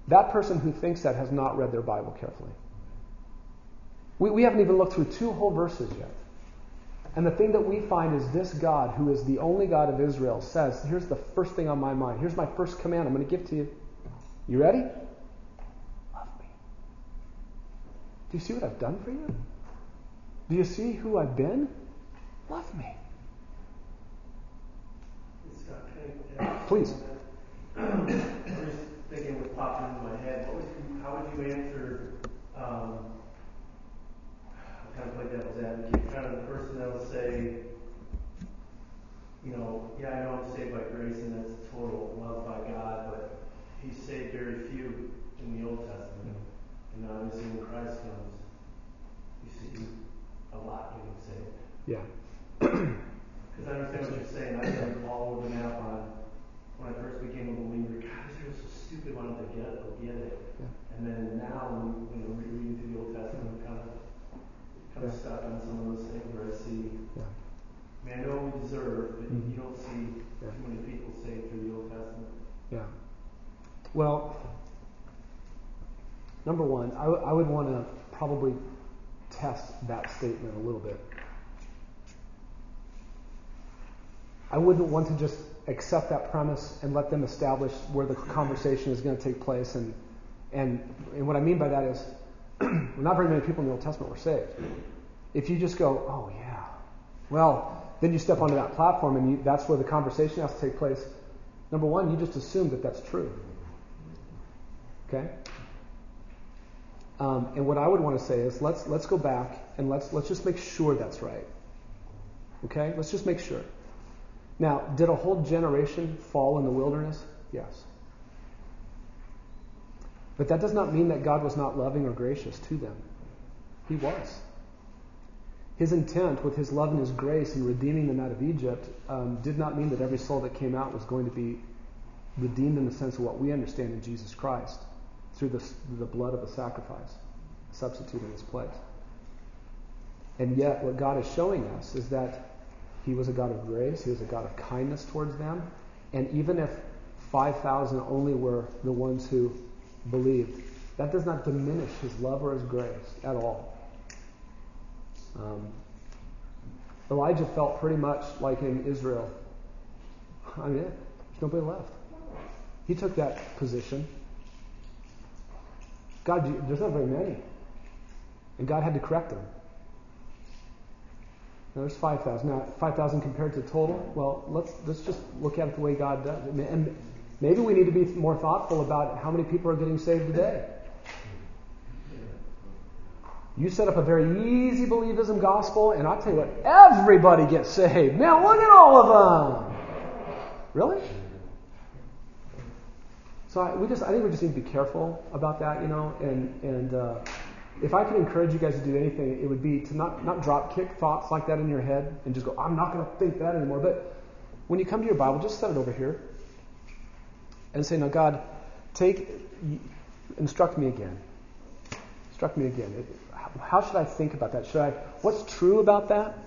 [SPEAKER 1] That person who thinks that has not read their Bible carefully. We, we haven't even looked through two whole verses yet. And the thing that we find is this God, who is the only God of Israel, says, Here's the first thing on my mind. Here's my first command I'm going to give to you. You ready? Love me. Do you see what I've done for you? Do you see who I've been? Love me. Please.
[SPEAKER 2] I was thinking popped into my head. What would you, how would you answer um, kind of play devil's advocate, kind of the person that will say, you know, yeah, I know I'm saved by grace and that's total love by God, but He saved very few in the Old Testament. And obviously when Christ comes, you see a lot getting saved.
[SPEAKER 1] Yeah.
[SPEAKER 2] Because I understand what you're saying. I am all over the map on when I first became a believer. God, this is so stupid. Why don't they get it? They'll get it. Yeah. And then now, when you know, reading through the Old Testament, kind of kind of yeah. stuck on some of those things where I see, yeah. I mean, I know we deserve, but mm-hmm. you don't see yeah. too many people saved through the Old Testament.
[SPEAKER 1] Yeah. Well, number one, I, w- I would want to probably test that statement a little bit. I wouldn't want to just accept that premise and let them establish where the conversation is going to take place. And, and, and what I mean by that is, not very many people in the Old Testament were saved. If you just go, oh yeah, well, then you step onto that platform and you, that's where the conversation has to take place. Number one, you just assume that that's true. Okay? Um, and what I would want to say is let's let's go back and let's let's just make sure that's right. Okay? Let's just make sure. Now, did a whole generation fall in the wilderness? Yes. But that does not mean that God was not loving or gracious to them. He was. His intent with his love and his grace in redeeming them out of Egypt um, did not mean that every soul that came out was going to be redeemed in the sense of what we understand in Jesus Christ through the, the blood of a sacrifice, substitute in his place. And yet, what God is showing us is that he was a God of grace, he was a God of kindness towards them, and even if 5,000 only were the ones who believed. That does not diminish his love or his grace at all. Um, Elijah felt pretty much like in Israel. I mean, there's nobody left. He took that position. God, there's not very many. And God had to correct them. there's 5,000. Now, 5,000 compared to total, well, let's, let's just look at it the way God does. And maybe we need to be more thoughtful about how many people are getting saved today. You set up a very easy believism gospel, and I'll tell you what, everybody gets saved. Now, look at all of them. Really? So I, we just, I think we just need to be careful about that, you know, and, and, uh, if I could encourage you guys to do anything, it would be to not, not drop kick thoughts like that in your head and just go, I'm not going to think that anymore. But when you come to your Bible, just set it over here and say, Now, God, take, instruct me again. Instruct me again. How should I think about that? Should I, what's true about that?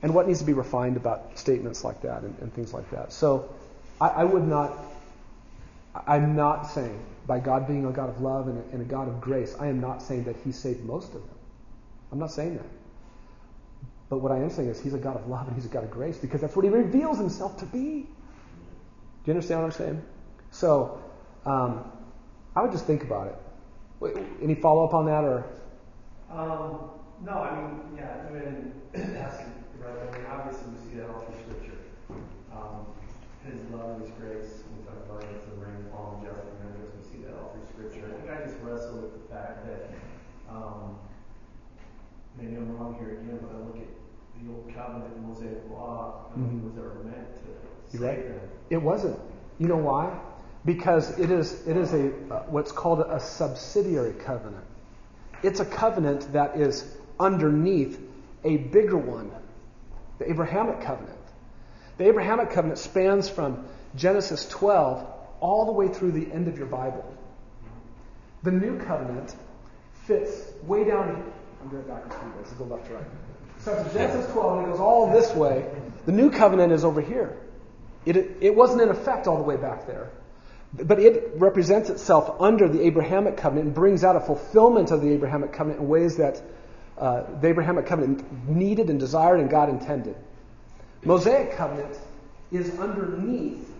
[SPEAKER 1] And what needs to be refined about statements like that and, and things like that? So I, I would not, I'm not saying by God being a God of love and a, and a, God of grace, I am not saying that He saved most of them. I'm not saying that. But what I am saying is He's a God of love and He's a God of grace because that's what He reveals Himself to be. Do you understand what I'm saying? So, um, I would just think about it. Wait, any follow up on that or?
[SPEAKER 2] Um, no, I mean, yeah, asking, right? I mean, obviously we see that all through Scripture. Um, his love and His grace. We talk about it as We see that all through Scripture. I think I just wrestle with the fact that um, maybe I'm wrong here again, but I look at the old covenant Mosaic law. Mm-hmm. Was ever meant to
[SPEAKER 1] right. It wasn't. You know why? Because it is it is a uh, what's called a subsidiary covenant. It's a covenant that is underneath a bigger one, the Abrahamic covenant. The Abrahamic covenant spans from Genesis 12 all the way through the end of your Bible. The new covenant fits way down. I'm doing it backwards for you guys. Go left to right. At Genesis 12 and it goes all this way. The new covenant is over here. It, it wasn't in effect all the way back there. But it represents itself under the Abrahamic covenant and brings out a fulfillment of the Abrahamic covenant in ways that uh, the Abrahamic covenant needed and desired and God intended. Mosaic covenant is underneath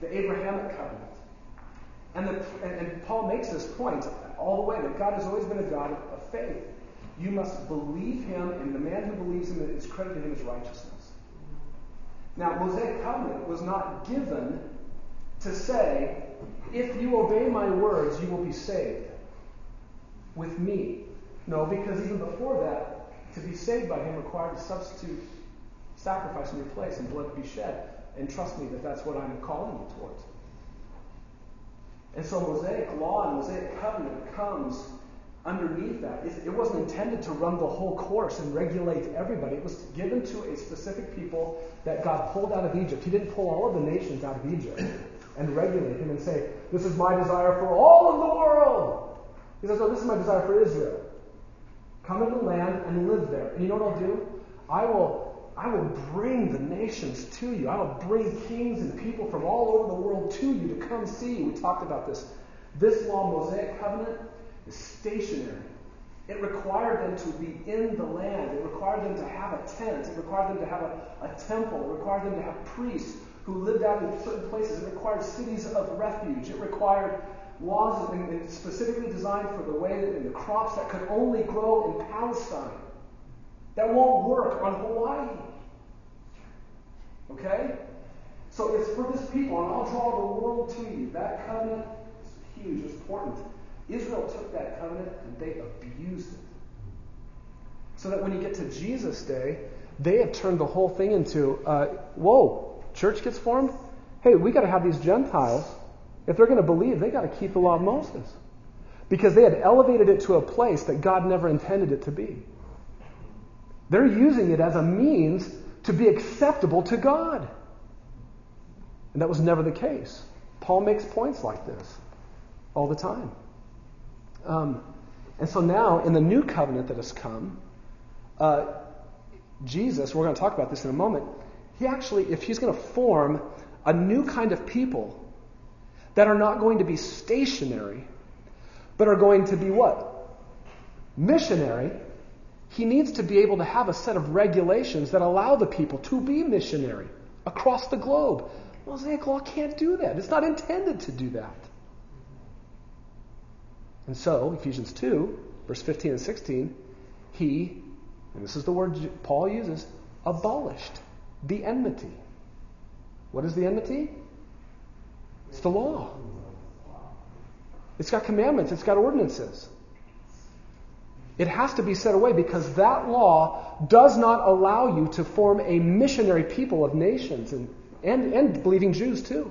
[SPEAKER 1] the Abrahamic covenant. And, the, and, and, Paul makes this point all the way that God has always been a God of, of faith. You must believe him, and the man who believes him is credited him as righteousness. Now, Mosaic covenant was not given to say, if you obey my words, you will be saved with me. No, because even before that, to be saved by him required a substitute sacrifice in your place and blood to be shed. And trust me that that's what I'm calling you towards. And so Mosaic law and Mosaic covenant comes underneath that. It, wasn't intended to run the whole course and regulate everybody. It was given to a specific people that God pulled out of Egypt. He didn't pull all of the nations out of Egypt and regulate them and say, This is my desire for all of the world. He says, Oh, this is my desire for Israel. Come into the land and live there. And you know what I'll do? I will I will bring the nations to you. I will bring kings and people from all over the world to you to come see you. We talked about this. This law, Mosaic covenant, is stationary. It required them to be in the land. It required them to have a tent. It required them to have a, a temple. It required them to have priests who lived out in certain places. It required cities of refuge. It required laws specifically designed for the way that, and the crops that could only grow in Palestine. That won't work on Hawaii. Okay? So it's for this people, and I'll draw the world to you. That covenant is huge, it's important. Israel took that covenant and they abused it. So that when you get to Jesus' day, they have turned the whole thing into, uh, whoa, church gets formed? Hey, we got to have these Gentiles. If they're going to believe, they got to keep the law of Moses. Because they had elevated it to a place that God never intended it to be. They're using it as a means to be acceptable to God. And that was never the case. Paul makes points like this all the time. Um, and so now, in the new covenant that has come, uh, Jesus, we're going to talk about this in a moment, he actually, if he's going to form a new kind of people that are not going to be stationary, but are going to be what? Missionary he needs to be able to have a set of regulations that allow the people to be missionary across the globe. Mosaic law can't do that. It's not intended to do that. And so, Ephesians 2, verse 15 and 16, he and this is the word Paul uses, abolished the enmity. What is the enmity? It's the law. It's got commandments, it's got ordinances. It has to be set away because that law does not allow you to form a missionary people of nations and, and, and believing Jews too.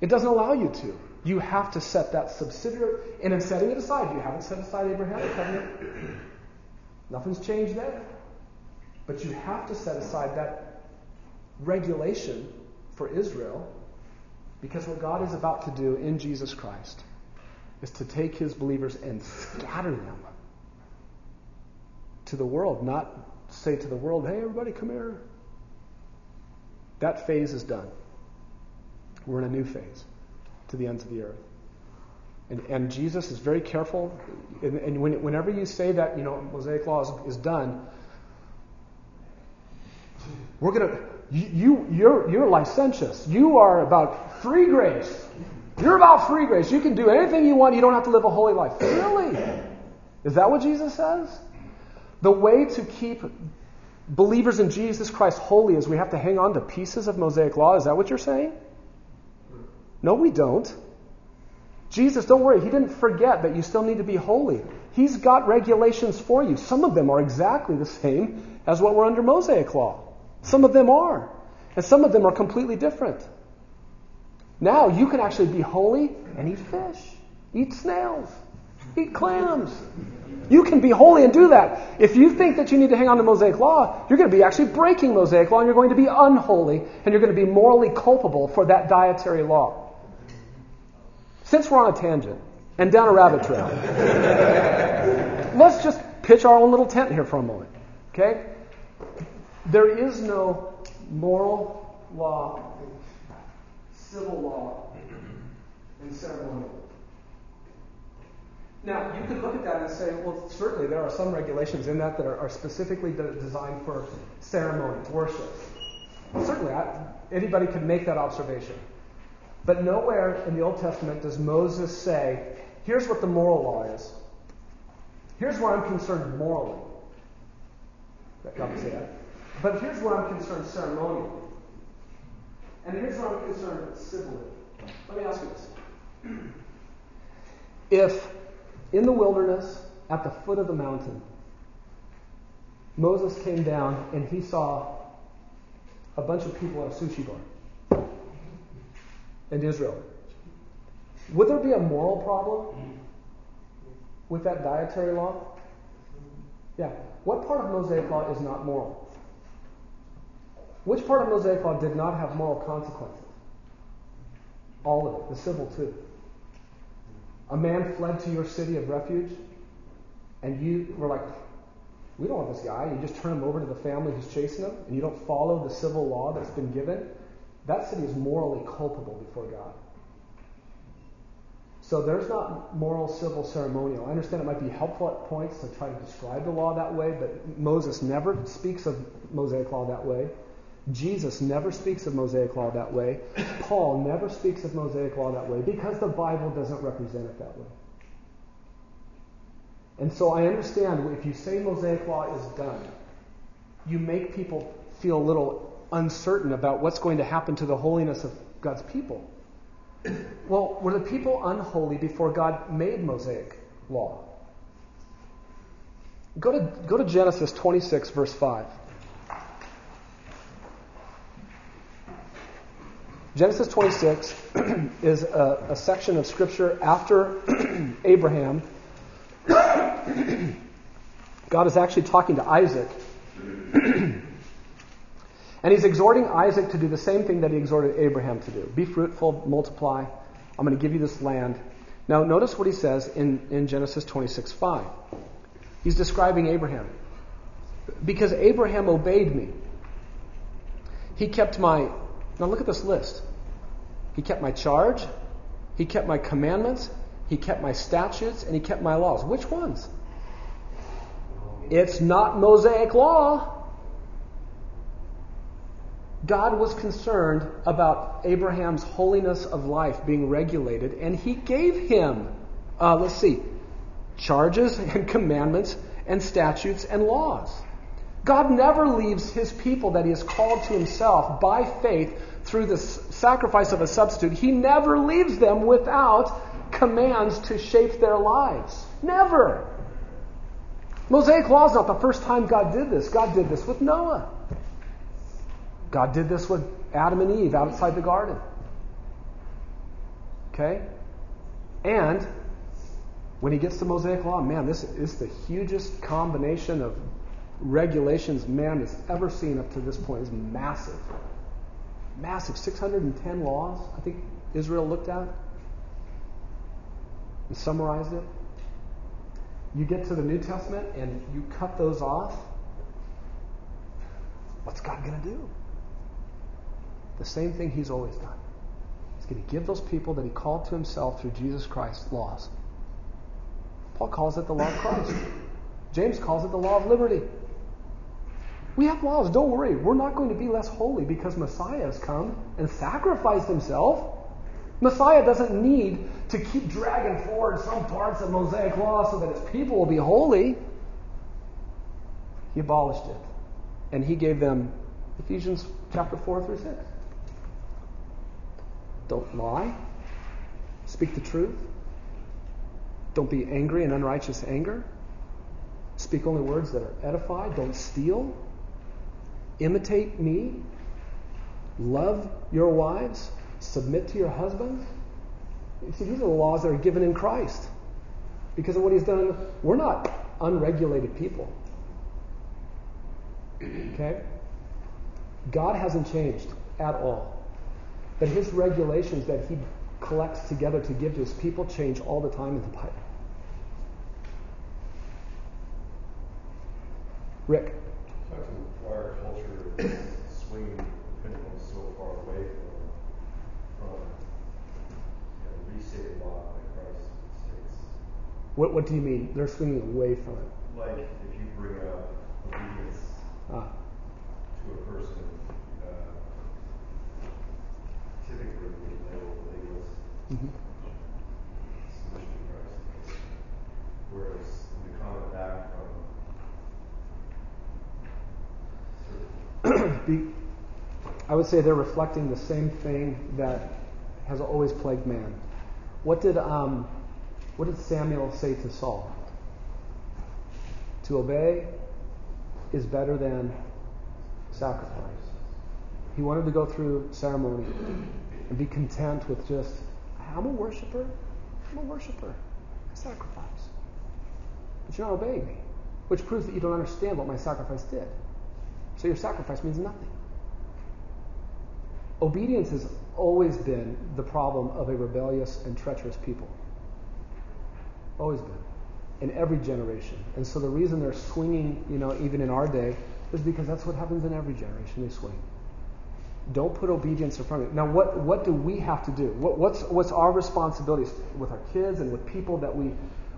[SPEAKER 1] It doesn't allow you to. You have to set that subsidiary, and in setting it aside, you haven't set aside Abraham's covenant. Nothing's changed there. But you have to set aside that regulation for Israel because what God is about to do in Jesus Christ is to take his believers and scatter them to the world, not say to the world, hey, everybody, come here. That phase is done. We're in a new phase to the ends of the earth. And, and Jesus is very careful. And, and when, whenever you say that, you know, Mosaic law is, is done, we're going to, you, you're, you're licentious. You are about free grace. You're about free grace. You can do anything you want. You don't have to live a holy life. Really? Is that what Jesus says? The way to keep believers in Jesus Christ holy is we have to hang on to pieces of Mosaic law. Is that what you're saying? No, we don't. Jesus, don't worry, he didn't forget that you still need to be holy. He's got regulations for you. Some of them are exactly the same as what were under Mosaic law. Some of them are. And some of them are completely different. Now you can actually be holy and eat fish, eat snails, eat clams. You can be holy and do that. If you think that you need to hang on to Mosaic law, you're going to be actually breaking Mosaic law and you're going to be unholy and you're going to be morally culpable for that dietary law. Since we're on a tangent and down a rabbit trail, let's just pitch our own little tent here for a moment. Okay? There is no moral law civil law and ceremonial. Now, you could look at that and say, well, certainly there are some regulations in that that are, are specifically de- designed for ceremony, worship. Certainly, I, anybody can make that observation. But nowhere in the Old Testament does Moses say, here's what the moral law is. Here's where I'm concerned morally. that. But here's where I'm concerned ceremonially. And where I'm concerned civilly. Let me ask you this. If in the wilderness, at the foot of the mountain, Moses came down and he saw a bunch of people at a sushi bar in Israel, would there be a moral problem with that dietary law? Yeah. What part of Mosaic law is not moral? Which part of Mosaic law did not have moral consequences? All of it, the civil too. A man fled to your city of refuge, and you were like, we don't want this guy. You just turn him over to the family who's chasing him, and you don't follow the civil law that's been given. That city is morally culpable before God. So there's not moral, civil, ceremonial. I understand it might be helpful at points to try to describe the law that way, but Moses never speaks of Mosaic law that way. Jesus never speaks of Mosaic law that way. Paul never speaks of Mosaic law that way because the Bible doesn't represent it that way. And so I understand if you say Mosaic law is done, you make people feel a little uncertain about what's going to happen to the holiness of God's people. Well, were the people unholy before God made Mosaic law? Go to, go to Genesis 26, verse 5. Genesis 26 is a, a, section of Scripture after Abraham. God is actually talking to Isaac. and he's exhorting Isaac to do the same thing that he exhorted Abraham to do be fruitful, multiply. I'm going to give you this land. Now, notice what he says in, in Genesis 26 5. He's describing Abraham. Because Abraham obeyed me, he kept my now look at this list. He kept my charge, he kept my commandments, he kept my statutes, and he kept my laws. Which ones? It's not Mosaic law. God was concerned about Abraham's holiness of life being regulated, and he gave him, uh, let's see, charges and commandments and statutes and laws. God never leaves his people that he has called to himself by faith through the sacrifice of a substitute. He never leaves them without commands to shape their lives. Never. Mosaic law is not the first time God did this. God did this with Noah. God did this with Adam and Eve outside the garden. Okay? And when he gets to Mosaic law, man, this is the hugest combination of regulations man has ever seen up to this point. is massive. Massive. 610 laws, I think Israel looked at and summarized it. You get to the New Testament and you cut those off. What's God going to do? The same thing He's always done. He's going to give those people that He called to Himself through Jesus Christ laws. Paul calls it the law of Christ. James calls it the law of liberty. We have laws, don't worry. We're not going to be less holy because Messiah has come and sacrificed himself. Messiah doesn't need to keep dragging forward some parts of Mosaic law so that his people will be holy. He abolished it. And he gave them Ephesians chapter 4 through 6. Don't lie. Speak the truth. Don't be angry in unrighteous anger. Speak only words that are edified. Don't steal. Imitate me. Love your wives. Submit to your husbands. You see, these are the laws that are given in Christ because of what he's done. We're not unregulated people. Okay? God hasn't changed at all. But his regulations that he collects together to give to his people change all the time in the Bible. Rick.
[SPEAKER 3] Our swinging pendulum so far away from from you know, restated law that Christ states.
[SPEAKER 1] What, what do you mean? They're swinging away from it.
[SPEAKER 3] Like if you bring up obedience
[SPEAKER 1] Ah.
[SPEAKER 3] to a person, uh, typically we label legalist
[SPEAKER 1] hmm
[SPEAKER 3] submission to Christ. Whereas when you comment back from certain
[SPEAKER 1] Be, I would say they're reflecting the same thing that has always plagued man. What did um, what did Samuel say to Saul? To obey is better than sacrifice. He wanted to go through ceremony and be content with just, I'm a worshiper. I'm a worshiper. I sacrifice. But you're not obeying me, which proves that you don't understand what my sacrifice did. So your sacrifice means nothing. Obedience has always been the problem of a rebellious and treacherous people. Always been. In every generation. And so the reason they're swinging, you know, even in our day, is because that's what happens in every generation. They swing. Don't put obedience in front of it. Now, what, what do we have to do? What, what's, what's our responsibilities with our kids and with people that we,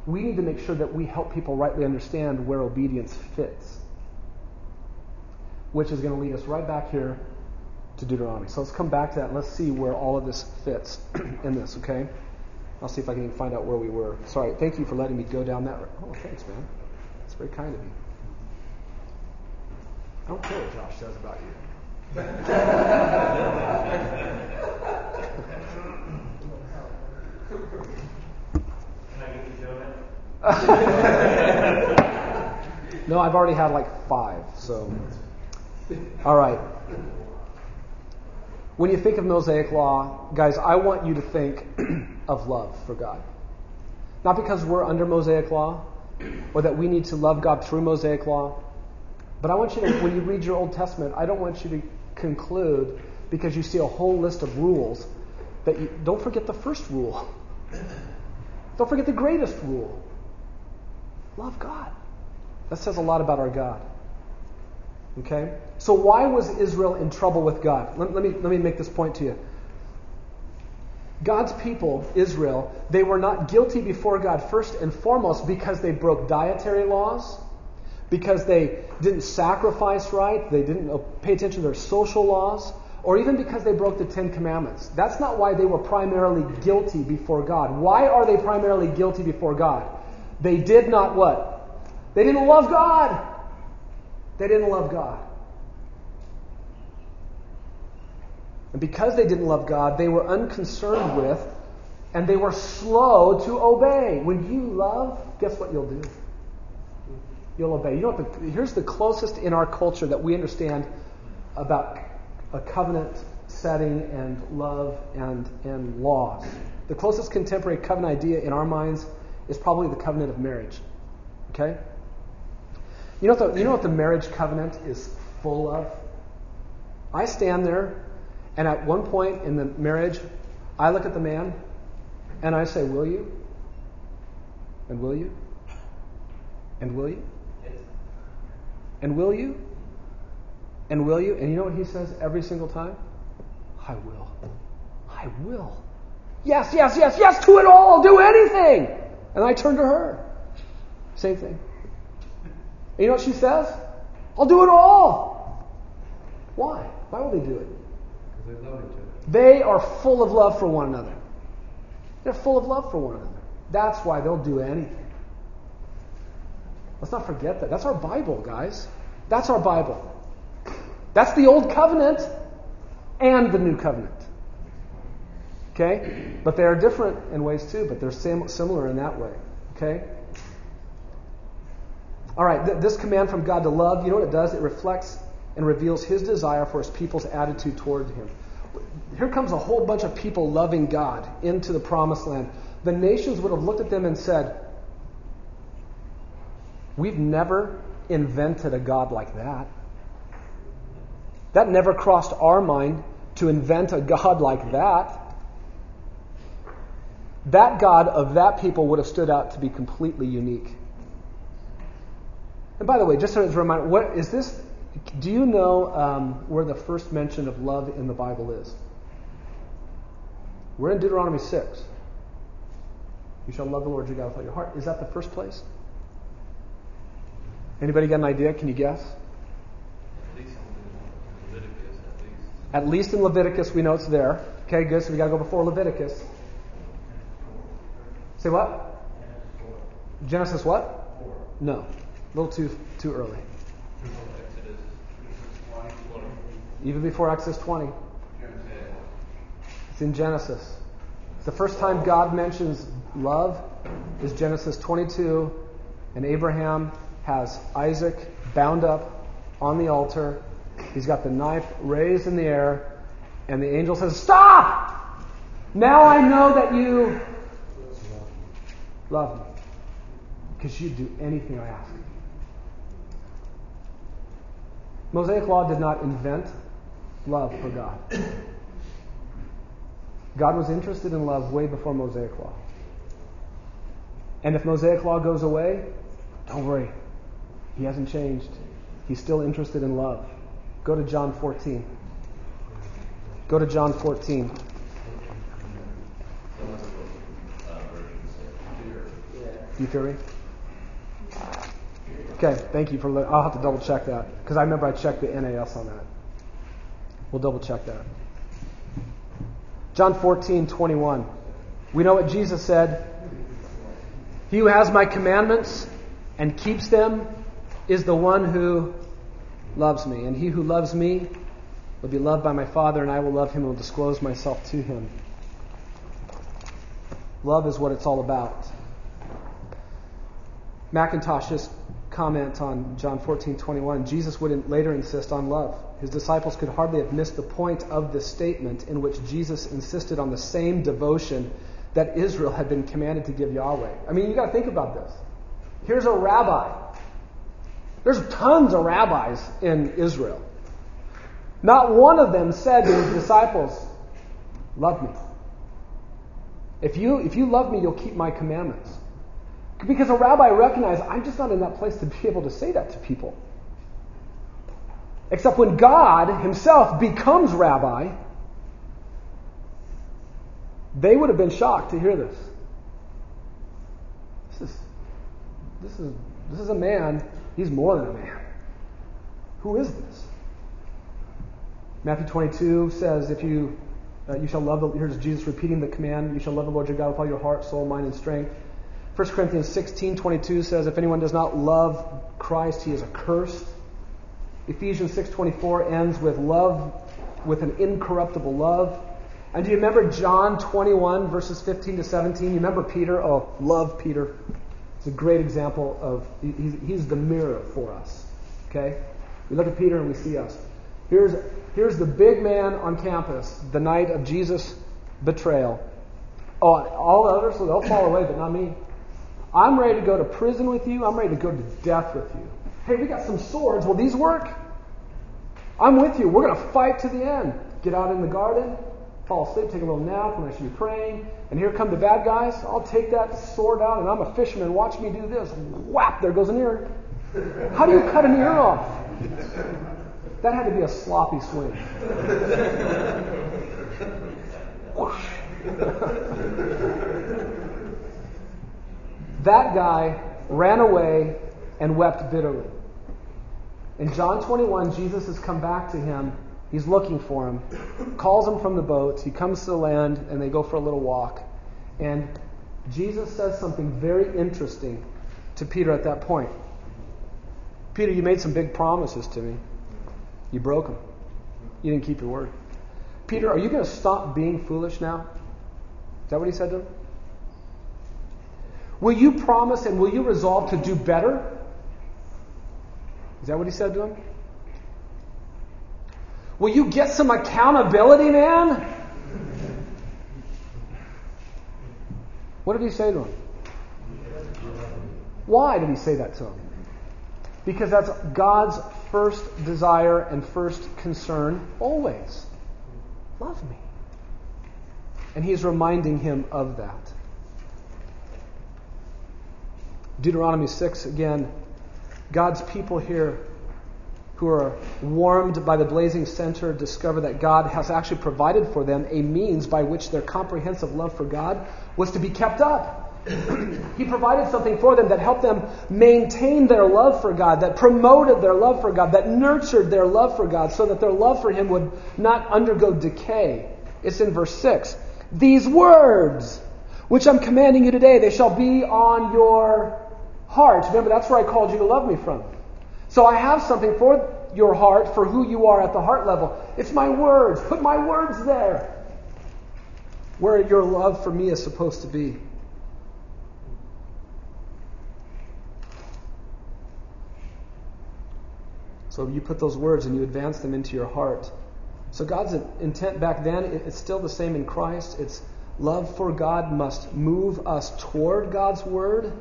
[SPEAKER 1] we need to make sure that we help people rightly understand where obedience fits which is going to lead us right back here to Deuteronomy. So let's come back to that and let's see where all of this fits in this, okay? I'll see if I can find out where we were. Sorry, thank you for letting me go down that road. Oh, thanks, man. That's very kind of you. I don't care what Josh says about you.
[SPEAKER 2] Can I get you donut?
[SPEAKER 1] No, I've already had like five, so. All right. When you think of Mosaic law, guys, I want you to think of love for God. Not because we're under Mosaic law or that we need to love God through Mosaic law, but I want you to, when you read your Old Testament, I don't want you to conclude because you see a whole list of rules that you don't forget the first rule. Don't forget the greatest rule. Love God. That says a lot about our God. Okay? So why was Israel in trouble with God? Let, let, me, let me make this point to you. God's people, Israel, they were not guilty before God first and foremost because they broke dietary laws, because they didn't sacrifice right, they didn't uh, pay attention to their social laws, or even because they broke the Ten Commandments. That's not why they were primarily guilty before God. Why are they primarily guilty before God? They did not what? They didn't love God. They didn't love God. And because they didn't love God, they were unconcerned with and they were slow to obey. When you love, guess what you'll do? You'll obey. You know what? The, here's the closest in our culture that we understand about a covenant setting and love and, and laws. The closest contemporary covenant idea in our minds is probably the covenant of marriage. Okay? You know what the, you know what the marriage covenant is full of? I stand there, and at one point in the marriage, I look at the man and I say, Will you? And will you? And will you? And will you? And will you? And you know what he says every single time? I will. I will. Yes, yes, yes, yes to it all. I'll do anything. And I turn to her. Same thing. You know what she says? I'll do it all. Why? Why will they do it?
[SPEAKER 3] Because they love each other.
[SPEAKER 1] They are full of love for one another. They're full of love for one another. That's why they'll do anything. Let's not forget that. That's our Bible, guys. That's our Bible. That's the Old Covenant and the New Covenant. Okay? But they are different in ways too, but they're sim- similar in that way. Okay? All right, th- this command from God to love, you know what it does? It reflects and reveals his desire for his people's attitude toward him. Here comes a whole bunch of people loving God into the promised land. The nations would have looked at them and said, We've never invented a God like that. That never crossed our mind to invent a God like that. That God of that people would have stood out to be completely unique. And by the way, just as a reminder, what is this? Do you know um, where the first mention of love in the Bible is? We're in Deuteronomy 6. You shall love the Lord your God with all your heart. Is that the first place? Anybody got an idea? Can you guess?
[SPEAKER 4] At least in Leviticus, at least.
[SPEAKER 1] At least in Leviticus, we know it's there. Okay, good. So we got to go before Leviticus. Say what? Genesis what? No, a little too too early. Even before Exodus 20, it's in Genesis. The first time God mentions love is Genesis 22, and Abraham has Isaac bound up on the altar. He's got the knife raised in the air, and the angel says, Stop! Now I know that you love me. Because you'd do anything I ask. Mosaic law did not invent love for God. God was interested in love way before Mosaic law. And if Mosaic law goes away, don't worry. He hasn't changed. He's still interested in love. Go to John 14. Go to John 14. You theory? Okay, thank you for. I'll have to double check that because I remember I checked the NAS on that. We'll double check that. John 14, 21. We know what Jesus said. He who has my commandments and keeps them is the one who loves me. And he who loves me will be loved by my Father, and I will love him and will disclose myself to him. Love is what it's all about. McIntosh's comment on John 14, 21, Jesus would later insist on love. His disciples could hardly have missed the point of this statement in which Jesus insisted on the same devotion that Israel had been commanded to give Yahweh. I mean, you got to think about this. Here's a rabbi. There's tons of rabbis in Israel. Not one of them said to his disciples, Love me. If you, if you love me, you'll keep my commandments. Because a rabbi recognized, I'm just not in that place to be able to say that to people. Except when God himself becomes rabbi, they would have been shocked to hear this. This is, this is, this is a man, he's more than a man. Who is this? Matthew 22 says, if you, uh, you shall love the, here's Jesus repeating the command, you shall love the Lord your God with all your heart, soul, mind, and strength. 1 Corinthians 16 22 says, If anyone does not love Christ, he is accursed. Ephesians 6:24 ends with love with an incorruptible love. And do you remember John 21 verses 15 to 17? You remember Peter? Oh, love Peter. It's a great example of he's, he's the mirror for us. Okay? We look at Peter and we see us. Here's here's the big man on campus the night of Jesus' betrayal. Oh, all the others, they'll fall away, but not me. I'm ready to go to prison with you. I'm ready to go to death with you. Hey, we got some swords. Will these work? I'm with you. We're going to fight to the end. Get out in the garden, fall asleep, take a little nap when I should be praying, and here come the bad guys. I'll take that sword out, and I'm a fisherman. Watch me do this. Whap! There goes an ear. How do you cut an ear off? That had to be a sloppy swing. That guy ran away and wept bitterly. In John 21, Jesus has come back to him. He's looking for him, calls him from the boat. He comes to the land, and they go for a little walk. And Jesus says something very interesting to Peter at that point. Peter, you made some big promises to me. You broke them. You didn't keep your word. Peter, are you going to stop being foolish now? Is that what he said to him? Will you promise and will you resolve to do better is that what he said to him? Will you get some accountability, man? What did he say to him? Why did he say that to him? Because that's God's first desire and first concern always. Love me. And he's reminding him of that. Deuteronomy 6 again God's people here who are warmed by the blazing center discover that God has actually provided for them a means by which their comprehensive love for God was to be kept up. he provided something for them that helped them maintain their love for God, that promoted their love for God, that nurtured their love for God, so that their love for Him would not undergo decay. It's in verse 6. These words, which I'm commanding you today, they shall be on your heart. Remember, that's where I called you to love me from. So I have something for your heart, for who you are at the heart level. It's my words. Put my words there. Where your love for me is supposed to be. So you put those words and you advance them into your heart. So God's intent back then, it's still the same in Christ. It's love for God must move us toward God's word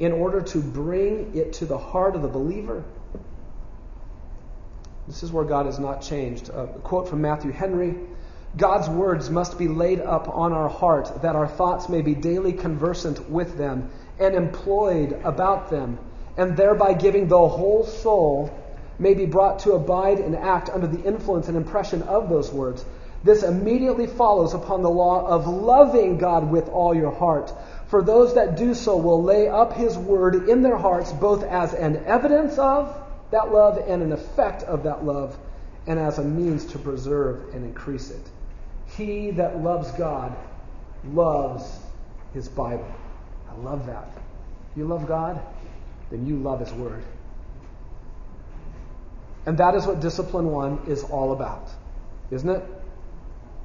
[SPEAKER 1] in order to bring it to the heart of the believer. This is where God has not changed. A quote from Matthew Henry God's words must be laid up on our heart, that our thoughts may be daily conversant with them and employed about them, and thereby giving the whole soul may be brought to abide and act under the influence and impression of those words. This immediately follows upon the law of loving God with all your heart, for those that do so will lay up his word in their hearts, both as an evidence of that love and an effect of that love, and as a means to preserve and increase it. He that loves God loves his Bible. I love that. You love God, then you love his word. And that is what discipline one is all about, isn't it?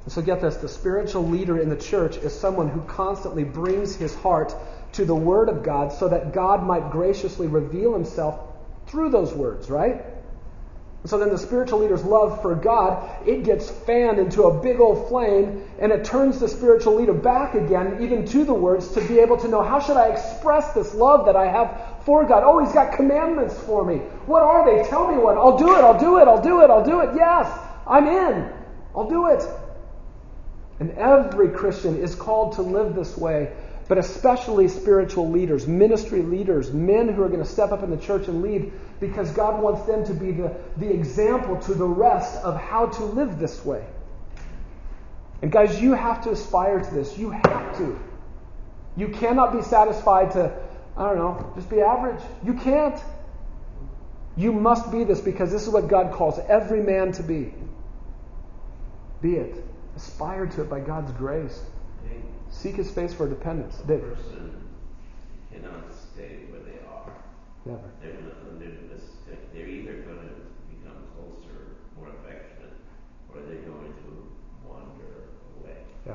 [SPEAKER 1] So get this the spiritual leader in the church is someone who constantly brings his heart to the Word of God so that God might graciously reveal himself through those words, right? So then the spiritual leader's love for God, it gets fanned into a big old flame and it turns the spiritual leader back again, even to the words, to be able to know how should I express this love that I have for God? Oh, he's got commandments for me. What are they? Tell me what. I'll do it, I'll do it, I'll do it, I'll do it. Yes, I'm in. I'll do it. And every Christian is called to live this way, but especially spiritual leaders, ministry leaders, men who are going to step up in the church and lead, because God wants them to be the, the example to the rest of how to live this way. And guys, you have to aspire to this. You have to. You cannot be satisfied to, I don't know, just be average. You can't. You must be this because this is what God calls every man to be. Be it. Aspire to it by God's grace. Seek his face for dependence. David.
[SPEAKER 5] cannot stay where they are.
[SPEAKER 1] Never.
[SPEAKER 5] They're gonna, they're gonna they're either gonna become closer, more affectionate, or they're going to wander away.
[SPEAKER 1] Yeah.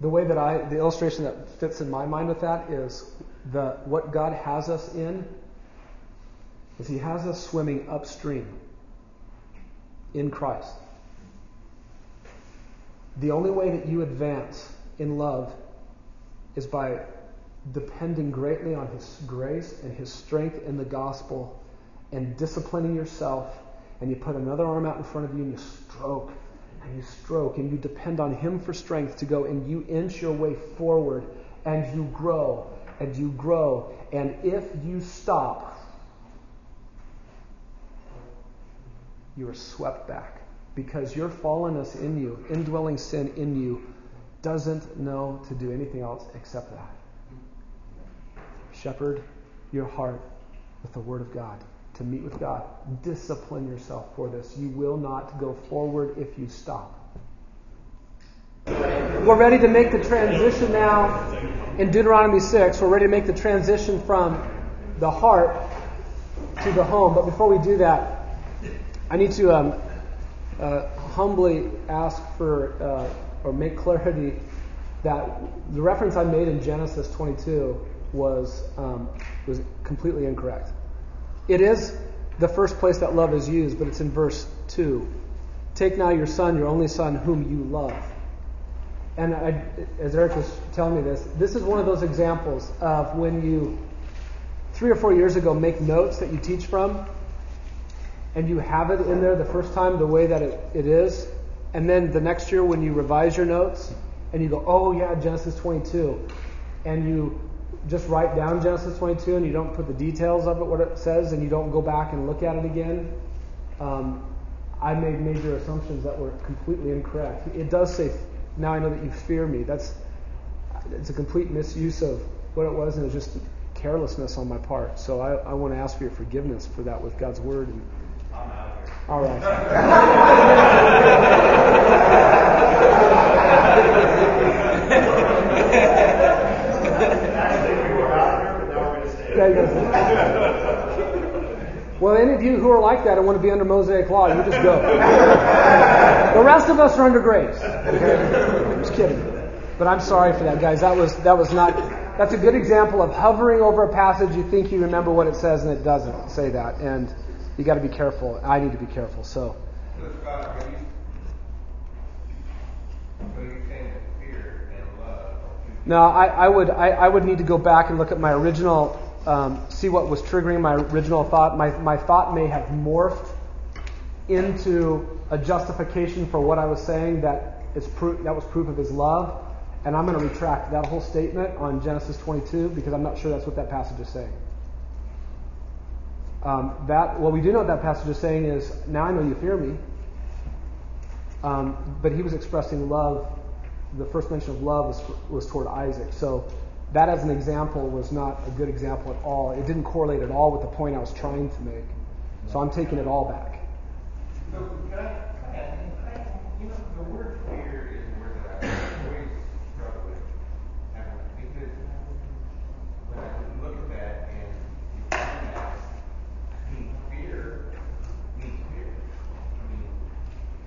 [SPEAKER 1] The way that I, the illustration that fits in my mind with that is the what God has us in is He has us swimming upstream in Christ. The only way that you advance in love is by depending greatly on His grace and His strength in the gospel and disciplining yourself. And you put another arm out in front of you and you stroke and you stroke and you depend on Him for strength to go and you inch your way forward and you grow and you grow. And if you stop, you are swept back because your fallenness in you, indwelling sin in you, doesn't know to do anything else except that. Shepherd your heart with the Word of God to meet with God. Discipline yourself for this. You will not go forward if you stop. We're ready to make the transition now in Deuteronomy 6. We're ready to make the transition from the heart to the home. But before we do that, I need to um, uh, humbly ask for uh, or make clarity that the reference I made in Genesis 22 was um, was completely incorrect. It is the first place that love is used, but it's in verse 2. Take now your son, your only son, whom you love. And I, as Eric was telling me this, this is one of those examples of when you, three or four years ago, make notes that you teach from, and you have it in there the first time the way that it, it is, and then the next year when you revise your notes, and you go, oh yeah, Genesis 22, and you just write down Genesis 22 and you don't put the details of it, what it says, and you don't go back and look at it again, um, I made major assumptions that were completely incorrect. It does say, now I know that you fear me. That's it's a complete misuse of what it was, and it's just carelessness on my part. So I, I want to ask for your forgiveness for that with God's word. And, all right. Well, any of you who are like that and want to be under Mosaic law, you just go. the rest of us are under grace. Okay? Just kidding. But I'm sorry for that, guys. That was that was not. That's a good example of hovering over a passage. You think you remember what it says, and it doesn't say that. And you got to be careful. I need to be careful. So. No, I, I would I, I would need to go back and look at my original um, see what was triggering my original thought. My, my thought may have morphed into a justification for what I was saying that is proof, that was proof of his love. And I'm going to retract that whole statement on Genesis 22 because I'm not sure that's what that passage is saying. Um, that what we do know that passage is saying is now I know you fear me. Um, but he was expressing love. The first mention of love was, was toward Isaac. So that as an example was not a good example at all. It didn't correlate at all with the point I was trying to make. So I'm taking it all back.
[SPEAKER 6] So, can I, I, you know, the word fear is a word that I always struggle with. Because when I look at that and you find that, I mean, fear means fear. I mean,
[SPEAKER 1] yeah.
[SPEAKER 6] But yet there's a love about it, and the fear him, but yet there's words are used sometimes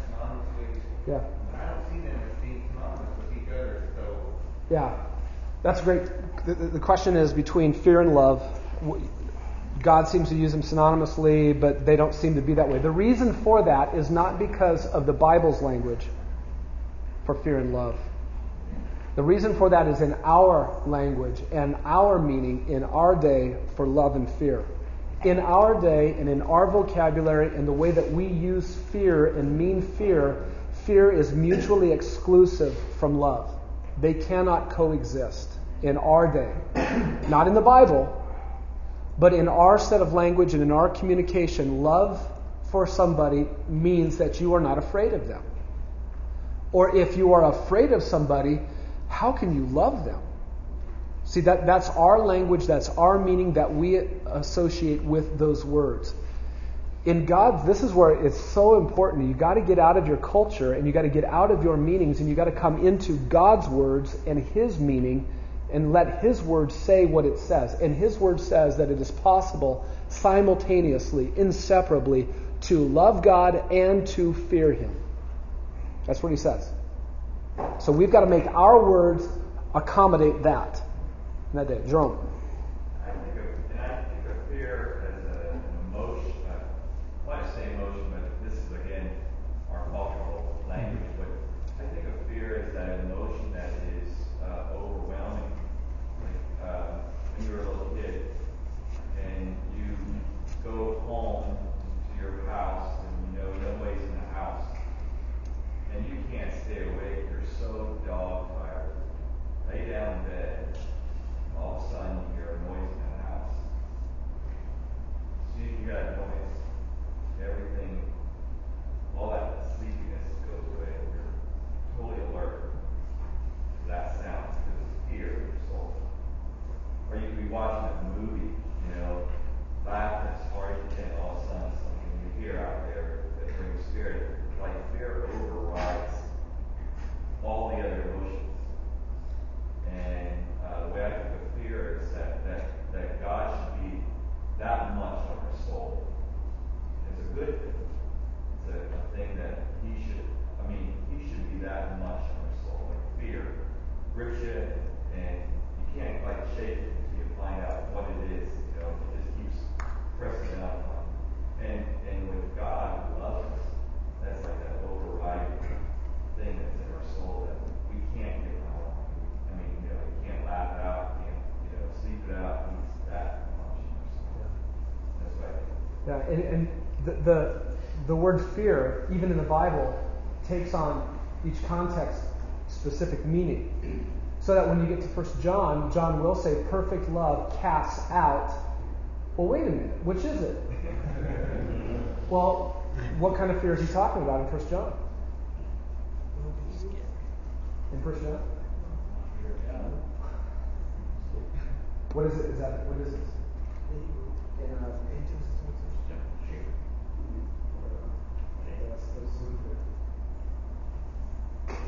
[SPEAKER 6] synonymously.
[SPEAKER 1] Yeah. Yeah, that's great. The, the, question is between fear and love. God seems to use them synonymously, but they don't seem to be that way. The reason for that is not because of the Bible's language for fear and love. The reason for that is in our language and our meaning in our day for love and fear. In our day and in our vocabulary and the way that we use fear and mean fear, fear is mutually exclusive from love. They cannot coexist in our day. Not in the Bible, but in our set of language and in our communication. Love for somebody means that you are not afraid of them. Or if you are afraid of somebody, how can you love them? See, that, that's our language, that's our meaning that we associate with those words. in God, this is where it's so important. You got to get out of your culture and you got to get out of your meanings and you got to come into God's words and His meaning and let His word say what it says. And His word says that it is possible simultaneously, inseparably, to love God and to fear Him. That's what He says. So we've got to make our words accommodate that. In that day. Jerome.
[SPEAKER 7] I think of, and I think of fear as an emotion. Uh, well, I say emotion, but this is again our cultural language. But I think of fear as that emotion that is uh, overwhelming. Like uh, when you're a little kid, and you go home to your house, and you know nobody's in the house, and you can't stay awake. You're so dog tired. Lay down in bed. All of a sudden, you hear a noise in the house. See, you got noise. Everything, all that sleepiness goes away. You're totally alert to that sound because it's fear in your soul. Or you could be watching a movie, you know, laughing as hard as you can, all of a sudden something you hear out there that brings fear. Like fear overrides all the other emotions. And uh, the way I think of fear is that, that, that God should be that much on our soul. It's a good thing. It's a, a thing that He should, I mean, He should be that much on our soul. Like fear grips you, and you can't like shake it until you find out what it is. You know, it just keeps pressing up on. And and with God who loves us, that's like that overriding thing that's in our soul that we can't get out of. I mean, you know, you can't laugh it out, you can't, you know, sleep it out. He's that much in our soul. That's what I think.
[SPEAKER 1] Yeah, and, and the, the, the word fear, even in the Bible, takes on each context specific meaning. So that when you get to 1 John, John will say, perfect love casts out. Well, wait a minute, which is it? well, what kind of fear is he talking about in 1 John? In 1 John? What is it? Is that what is it? Go up and look at verse 2 and see what the word fear language is.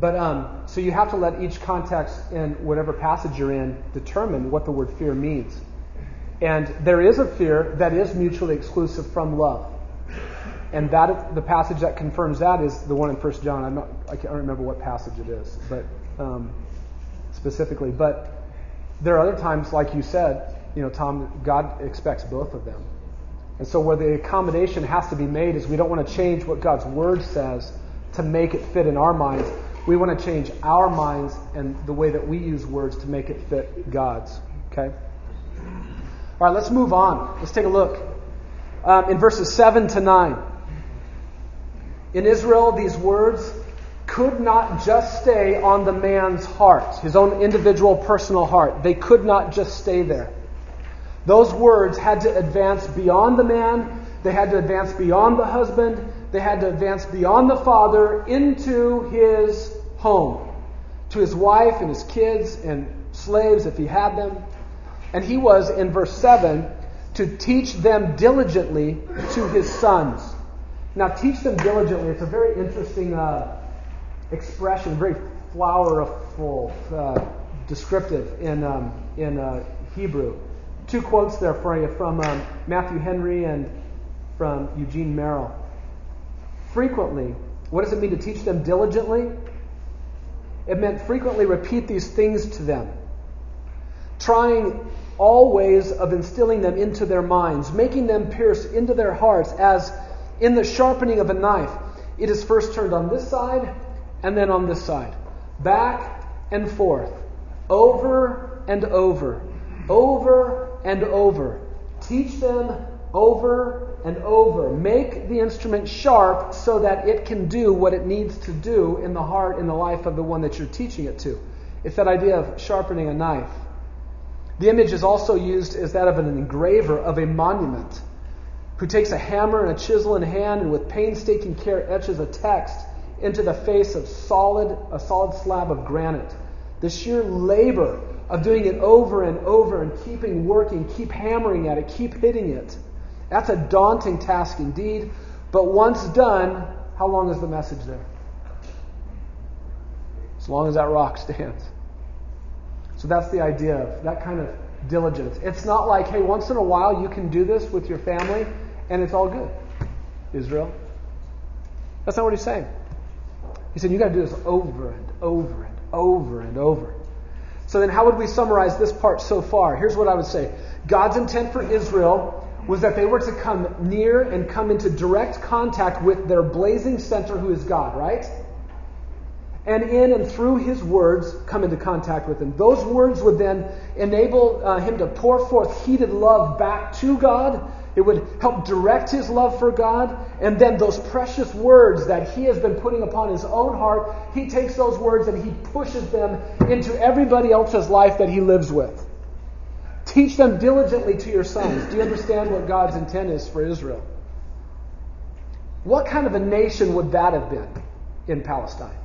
[SPEAKER 1] But um, so you have to let each context in whatever passage you're in determine what the word fear means. And there is a fear that is mutually exclusive from love. And that the passage that confirms that is the one in 1 John. I'm not, I can't remember what passage it is, but um, specifically. But there are other times, like you said, you know, Tom, God expects both of them. And so where the accommodation has to be made is we don't want to change what God's word says to make it fit in our minds. We want to change our minds and the way that we use words to make it fit God's. Okay? All right, let's move on. Let's take a look. Um, in verses 7 to 9. In Israel, these words could not just stay on the man's heart, his own individual personal heart. They could not just stay there. Those words had to advance beyond the man, they had to advance beyond the husband, they had to advance beyond the father into his home, to his wife and his kids and slaves if he had them. And he was, in verse 7, to teach them diligently to his sons. Now, teach them diligently, it's a very interesting uh, expression, very flowerful, uh, descriptive in, um, in uh, Hebrew. Two quotes there for you from um, Matthew Henry and from Eugene Merrill. Frequently, what does it mean to teach them diligently? It meant frequently repeat these things to them, trying all ways of instilling them into their minds, making them pierce into their hearts as in the sharpening of a knife. It is first turned on this side and then on this side, back and forth, over and over, over and over. Teach them over and over. Make the instrument sharp so that it can do what it needs to do in the heart in the life of the one that you're teaching it to. It's that idea of sharpening a knife. The image is also used as that of an engraver of a monument who takes a hammer and a chisel in hand and with painstaking care etches a text into the face of solid a solid slab of granite The sheer labor of doing it over and over and keeping working, keep hammering at it, keep hitting it. That's a daunting task indeed. But once done, how long is the message there? As long as that rock stands. So that's the idea of that kind of diligence. It's not like, hey, once in a while you can do this with your family and it's all good. Israel. That's not what he's saying. He said, you got to do this over and over and over and over. So then, how would we summarize this part so far? Here's what I would say God's intent for Israel was that they were to come near and come into direct contact with their blazing center, who is God, right? And in and through his words, come into contact with him. Those words would then enable uh, him to pour forth heated love back to God it would help direct his love for God. And then those precious words that he has been putting upon his own heart, he takes those words and he pushes them into everybody else's life that he lives with. Teach them diligently to your sons. Do you understand what God's intent is for Israel? What kind of a nation would that have been in Palestine?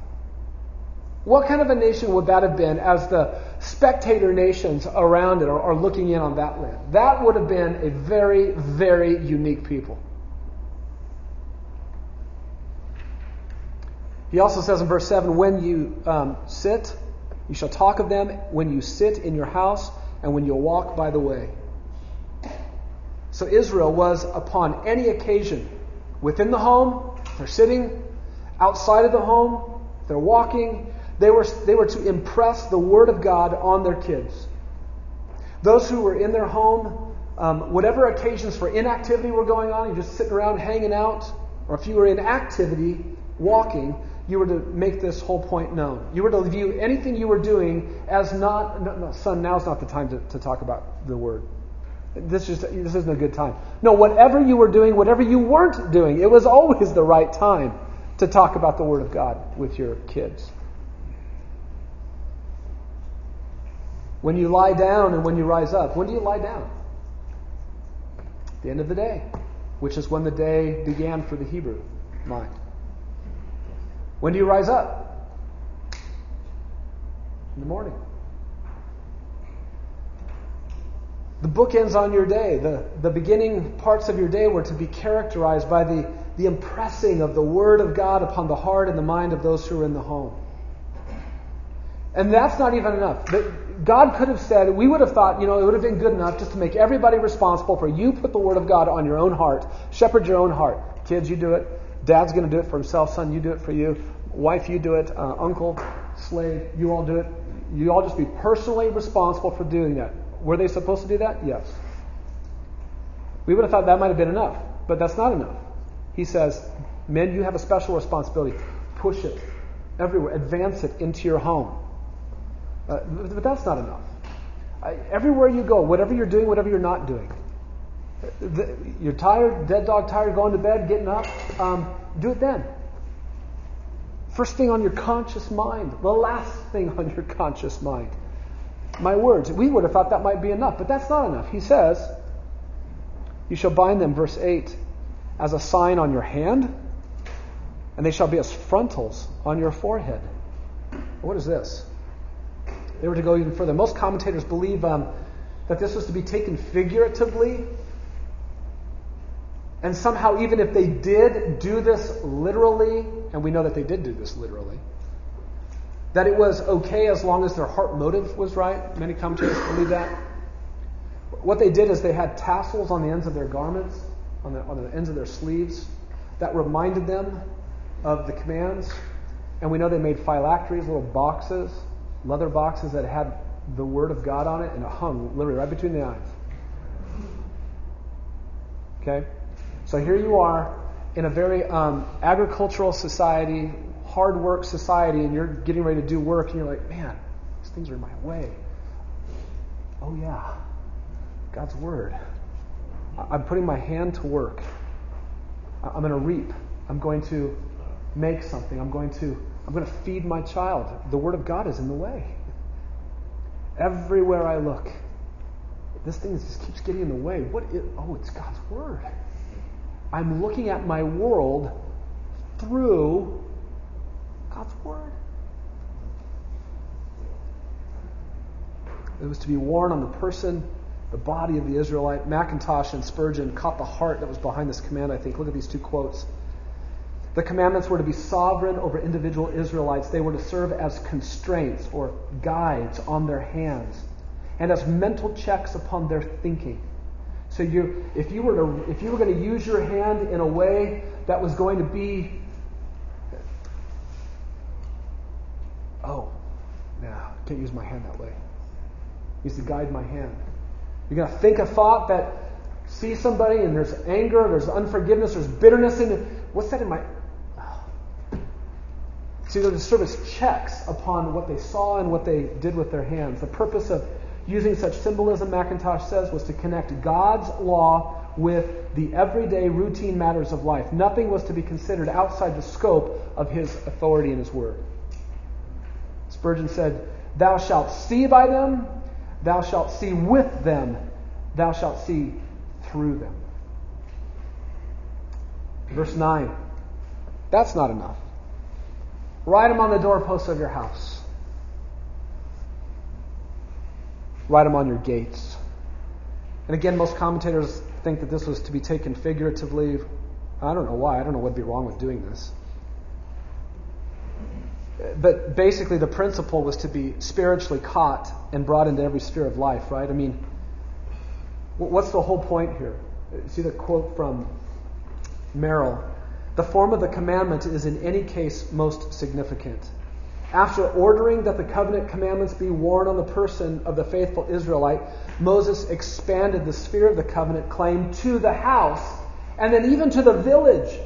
[SPEAKER 1] What kind of a nation would that have been as the spectator nations around it are, are, looking in on that land? That would have been a very, very unique people. He also says in verse 7 when you um, sit, you shall talk of them when you sit in your house and when you walk by the way. So Israel was upon any occasion within the home, they're sitting, outside of the home, they're walking, they were, they were to impress the Word of God on their kids. Those who were in their home, um, whatever occasions for inactivity were going on, you're just sitting around hanging out, or if you were in activity, walking, you were to make this whole point known. You were to view anything you were doing as not, no, no, son, now's not the time to, to talk about the Word. This, just, this isn't a good time. No, whatever you were doing, whatever you weren't doing, it was always the right time to talk about the Word of God with your kids. When you lie down and when you rise up. When do you lie down? At the end of the day, which is when the day began for the Hebrew mind. When do you rise up? In the morning. The book ends on your day. The, the beginning parts of your day were to be characterized by the, the impressing of the Word of God upon the heart and the mind of those who are in the home. And that's not even enough. God could have said, we would have thought, you know, it would have been good enough just to make everybody responsible for you put the Word of God on your own heart. Shepherd your own heart. Kids, you do it. Dad's going to do it for himself. Son, you do it for you. Wife, you do it. Uh, uncle, slave, you all do it. You all just be personally responsible for doing that. Were they supposed to do that? Yes. We would have thought that might have been enough, but that's not enough. He says, Men, you have a special responsibility. Push it everywhere, advance it into your home. Uh, but that's not enough. Everywhere you go, whatever you're doing, whatever you're not doing, the, you're tired, dead dog tired, going to bed, getting up, um, do it then. First thing on your conscious mind, the last thing on your conscious mind. My words. We would have thought that might be enough, but that's not enough. He says, You shall bind them, verse 8, as a sign on your hand, and they shall be as frontals on your forehead. What is this? They were to go even further. Most commentators believe um, that this was to be taken figuratively. And somehow, even if they did do this literally, and we know that they did do this literally, that it was okay as long as their heart motive was right. Many commentators believe that. What they did is they had tassels on the ends of their garments, on the, on the ends of their sleeves, that reminded them of the commands. And we know they made phylacteries, little boxes leather boxes that had the Word of God on it, and it hung literally right between the eyes. Okay? So here you are in a very um, agricultural society, hard work society, and you're getting ready to do work, and you're like, man, these things are in my way. Oh, yeah. God's Word. I'm putting my hand to work. I'm going to reap. I'm going to make something. I'm going to I'm going to feed my child. The Word of God is in the way. Everywhere I look, this thing just keeps getting in the way. What is, oh, it's God's Word. I'm looking at my world through God's Word. It was to be worn on the person, the body of the Israelite. McIntosh and Spurgeon caught the heart that was behind this command, I think. Look at these two quotes. The commandments were to be sovereign over individual Israelites. They were to serve as constraints or guides on their hands and as mental checks upon their thinking. So you, if you were to, if you were going to use your hand in a way that was going to be, oh, no, I can't use my hand that way. Needs to guide my hand. You're going to think a thought that see somebody and there's anger, there's unforgiveness, there's bitterness in it. What's that in my? See, serve as checks upon what they saw and what they did with their hands. The purpose of using such symbolism, Mackintosh says, was to connect God's law with the everyday routine matters of life. Nothing was to be considered outside the scope of his authority and his word. Spurgeon said, Thou shalt see by them, thou shalt see with them, thou shalt see through them. Verse 9. That's not enough. Write them on the doorposts of your house. Write them on your gates. And again, most commentators think that this was to be taken figuratively. I don't know why. I don't know what'd be wrong with doing this. But basically, the principle was to be spiritually caught and brought into every sphere of life, right? I mean, what's the whole point here? See the quote from Merrill the form of the commandment is in any case most significant. After ordering that the covenant commandments be worn on the person of the faithful Israelite, Moses expanded the sphere of the covenant claim to the house and then even to the village.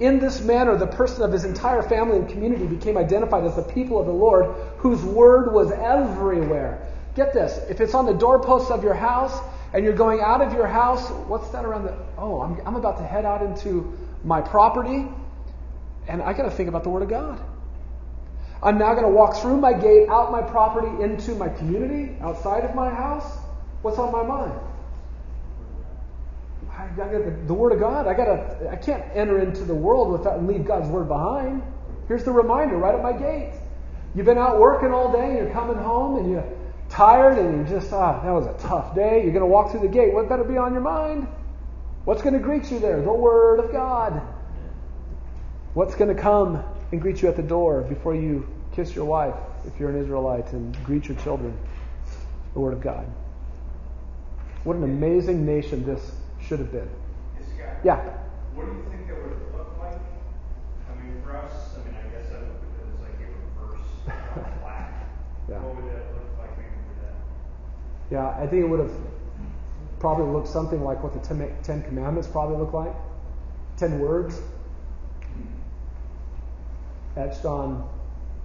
[SPEAKER 1] In this manner, the person of his entire family and community became identified as the people of the Lord, whose word was everywhere. Get this if it's on the doorposts of your house and you're going out of your house, what's that around the. Oh, I'm, I'm about to head out into my property, and I got to think about the Word of God. I'm now going to walk through my gate, out my property, into my community, outside of my house. What's on my mind? I got the, Word of God. I got to. I can't enter into the world without and leave God's Word behind. Here's the reminder right at my gate. You've been out working all day, and you're coming home, and you're tired, and you're just ah, that was a tough day. You're going to walk through the gate. What better be on your mind? What's going to greet you there? The Word of God. What's going to come and greet you at the door before you kiss your wife, if you're an Israelite, and greet your children? The Word of God. What an amazing nation this should have been. Yeah.
[SPEAKER 8] What do you think it would look like? I mean, for us, I mean, I guess I look at it as like a reverse uh, flag.
[SPEAKER 1] yeah.
[SPEAKER 8] What would that look like maybe for that?
[SPEAKER 1] Yeah, I think it would have probably look something like what the Ten Commandments probably look like. Ten words etched on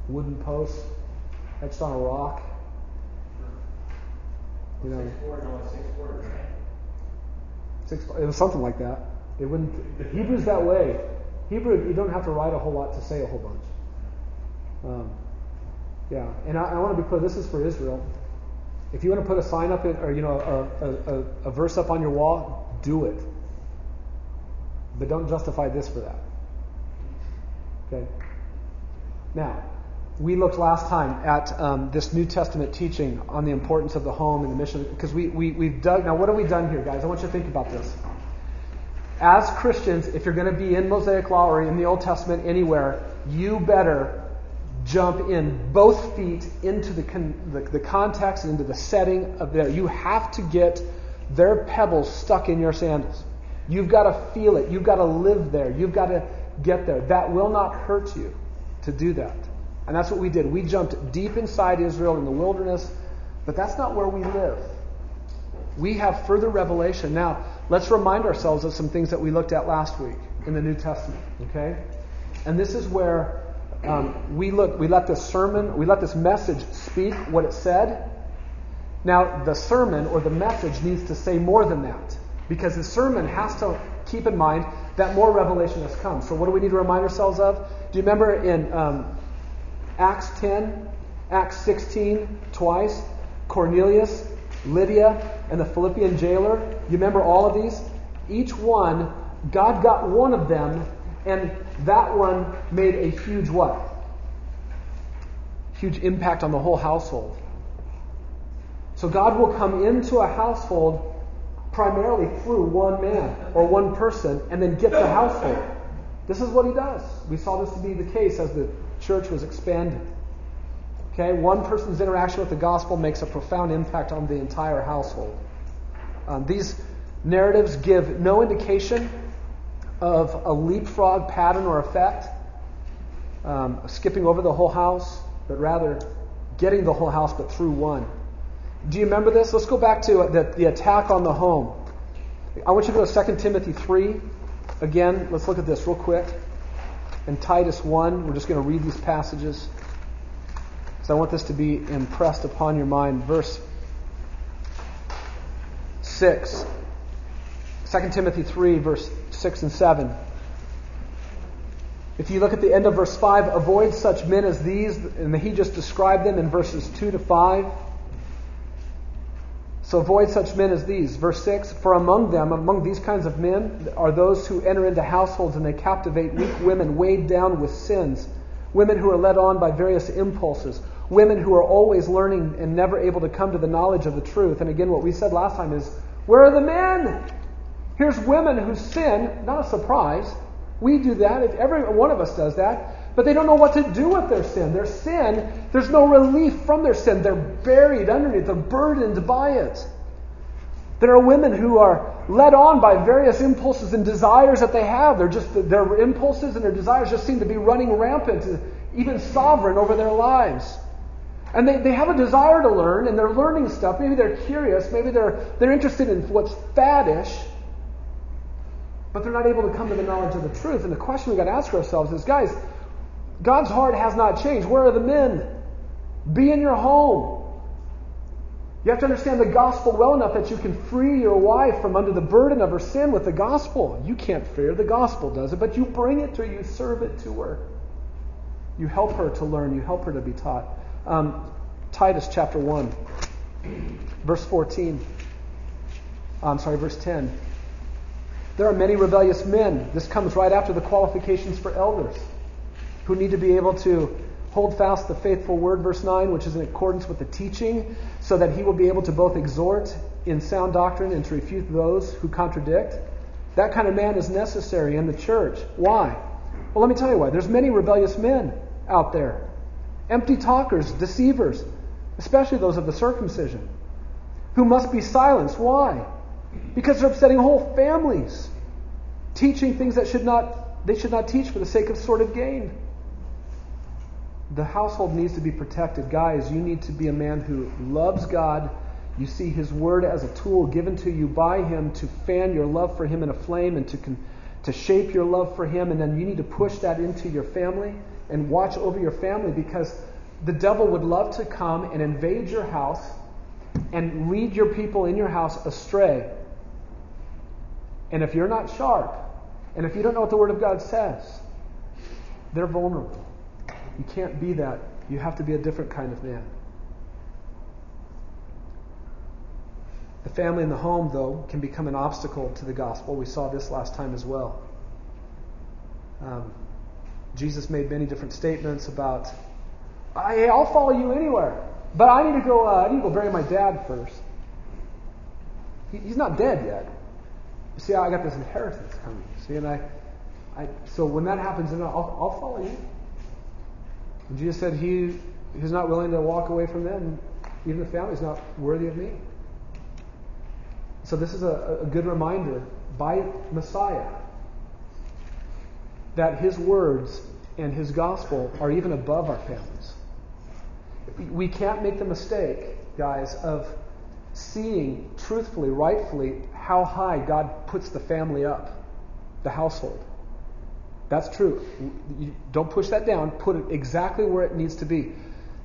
[SPEAKER 1] wooden posts, etched on a rock. You know,
[SPEAKER 2] six words, only six words, right?
[SPEAKER 1] Six, it was something like that. It wouldn't. The Hebrew's that way. Hebrew, you don't have to write a whole lot to say a whole bunch. Um, yeah, and I, I want to be clear. This is for Israel. If you want to put a sign up in, or you know a, a, a, verse up on your wall, do it. But don't justify this for that. Okay. Now, we looked last time at um, this New Testament teaching on the importance of the home and the mission because we, we we've dug. Now, what have we done here, guys? I want you to think about this. As Christians, if you're going to be in Mosaic Law or in the Old Testament anywhere, you better jump in both feet into the, con- the, the, context and into the setting of there. You have to get their pebbles stuck in your sandals. You've got to feel it. You've got to live there. You've got to get there. That will not hurt you to do that. And that's what we did. We jumped deep inside Israel in the wilderness, but that's not where we live. We have further revelation. Now, let's remind ourselves of some things that we looked at last week in the New Testament, okay? And this is where um, we look, we let this sermon, we let this message speak what it said. Now, the sermon or the message needs to say more than that because the sermon has to keep in mind that more revelation has come. So, what do we need to remind ourselves of? Do you remember in um, Acts 10, Acts 16, twice, Cornelius, Lydia, and the Philippian jailer? You remember all of these? Each one, God got one of them and that one made a huge what? Huge impact on the whole household. So God will come into a household primarily through one man or one person and then get the household. This is what he does. We saw this to be the case as the church was expanding. Okay, one person's interaction with the gospel makes a profound impact on the entire household. Um, these narratives give no indication of a leapfrog pattern or effect, um, skipping over the whole house, but rather getting the whole house, but through one. Do you remember this? Let's go back to the, the attack on the home. I want you to go to 2 Timothy 3. Again, let's look at this real quick. And Titus 1, we're just going to read these passages. So I want this to be impressed upon your mind. Verse 6. 2 Timothy 3, verse 6 and 7. If you look at the end of verse 5, avoid such men as these, and he just described them in verses 2 to 5. So avoid such men as these. Verse 6 For among them, among these kinds of men, are those who enter into households and they captivate weak women weighed down with sins, women who are led on by various impulses, women who are always learning and never able to come to the knowledge of the truth. And again, what we said last time is where are the men? Here's women who sin, not a surprise. We do that. If every one of us does that but they don't know what to do with their sin. Their sin, there's no relief from their sin. They're buried underneath, they're burdened by it. There are women who are led on by various impulses and desires that they have. They're just their impulses and their desires just seem to be running rampant, even sovereign over their lives. And they, they have a desire to learn, and they're learning stuff. Maybe they're curious, maybe they're, they're interested in what's faddish, but they're not able to come to the knowledge of the truth. And the question we've got to ask ourselves is guys, God's heart has not changed. Where are the men? Be in your home. You have to understand the gospel well enough that you can free your wife from under the burden of her sin with the gospel. You can't fear the gospel does it, but you bring it to her, you serve it to her. You help her to learn, you help her to be taught. Um, Titus chapter 1, verse 14. I'm sorry, verse 10. There are many rebellious men. This comes right after the qualifications for elders who need to be able to hold fast the faithful word, verse 9, which is in accordance with the teaching, so that he will be able to both exhort in sound doctrine and to refute those who contradict. That kind of man is necessary in the church. Why? Well, let me tell you why. There's many rebellious men out there. Empty talkers, deceivers, especially those of the circumcision, who must be silenced. Why? Because they're upsetting whole families, teaching things that should not they should not teach for the sake of sordid gain the household needs to be protected. Guys, you need to be a man who loves God. You see His Word as a tool given to you by Him to fan your love for Him in a flame and to, con- to shape your love for Him. And then you need to push that into your family and watch over your family because the devil would love to come and invade your house and lead your people in your house astray. And if you're not sharp, and if you don't know what the Word of God says, they're vulnerable. You can't be that. You have to be a different kind of man. The family and the home, though, can become an obstacle to the gospel. We saw this last time as well. Um, Jesus made many different statements about, I, I'll follow you anywhere, but I need to go. Uh, I need to go bury my dad first. He, he's not dead yet. See, I got this inheritance coming. See, and I, I so when that happens, then I'll, I'll follow you. And Jesus said he is not willing to walk away from them. Even the family is not worthy of me. So this is a, a good reminder by Messiah that his words and his gospel are even above our families. We can't make the mistake, guys, of seeing truthfully, rightfully, how high God puts the family up, the household. That's true. You don't push that down. Put it exactly where it needs to be.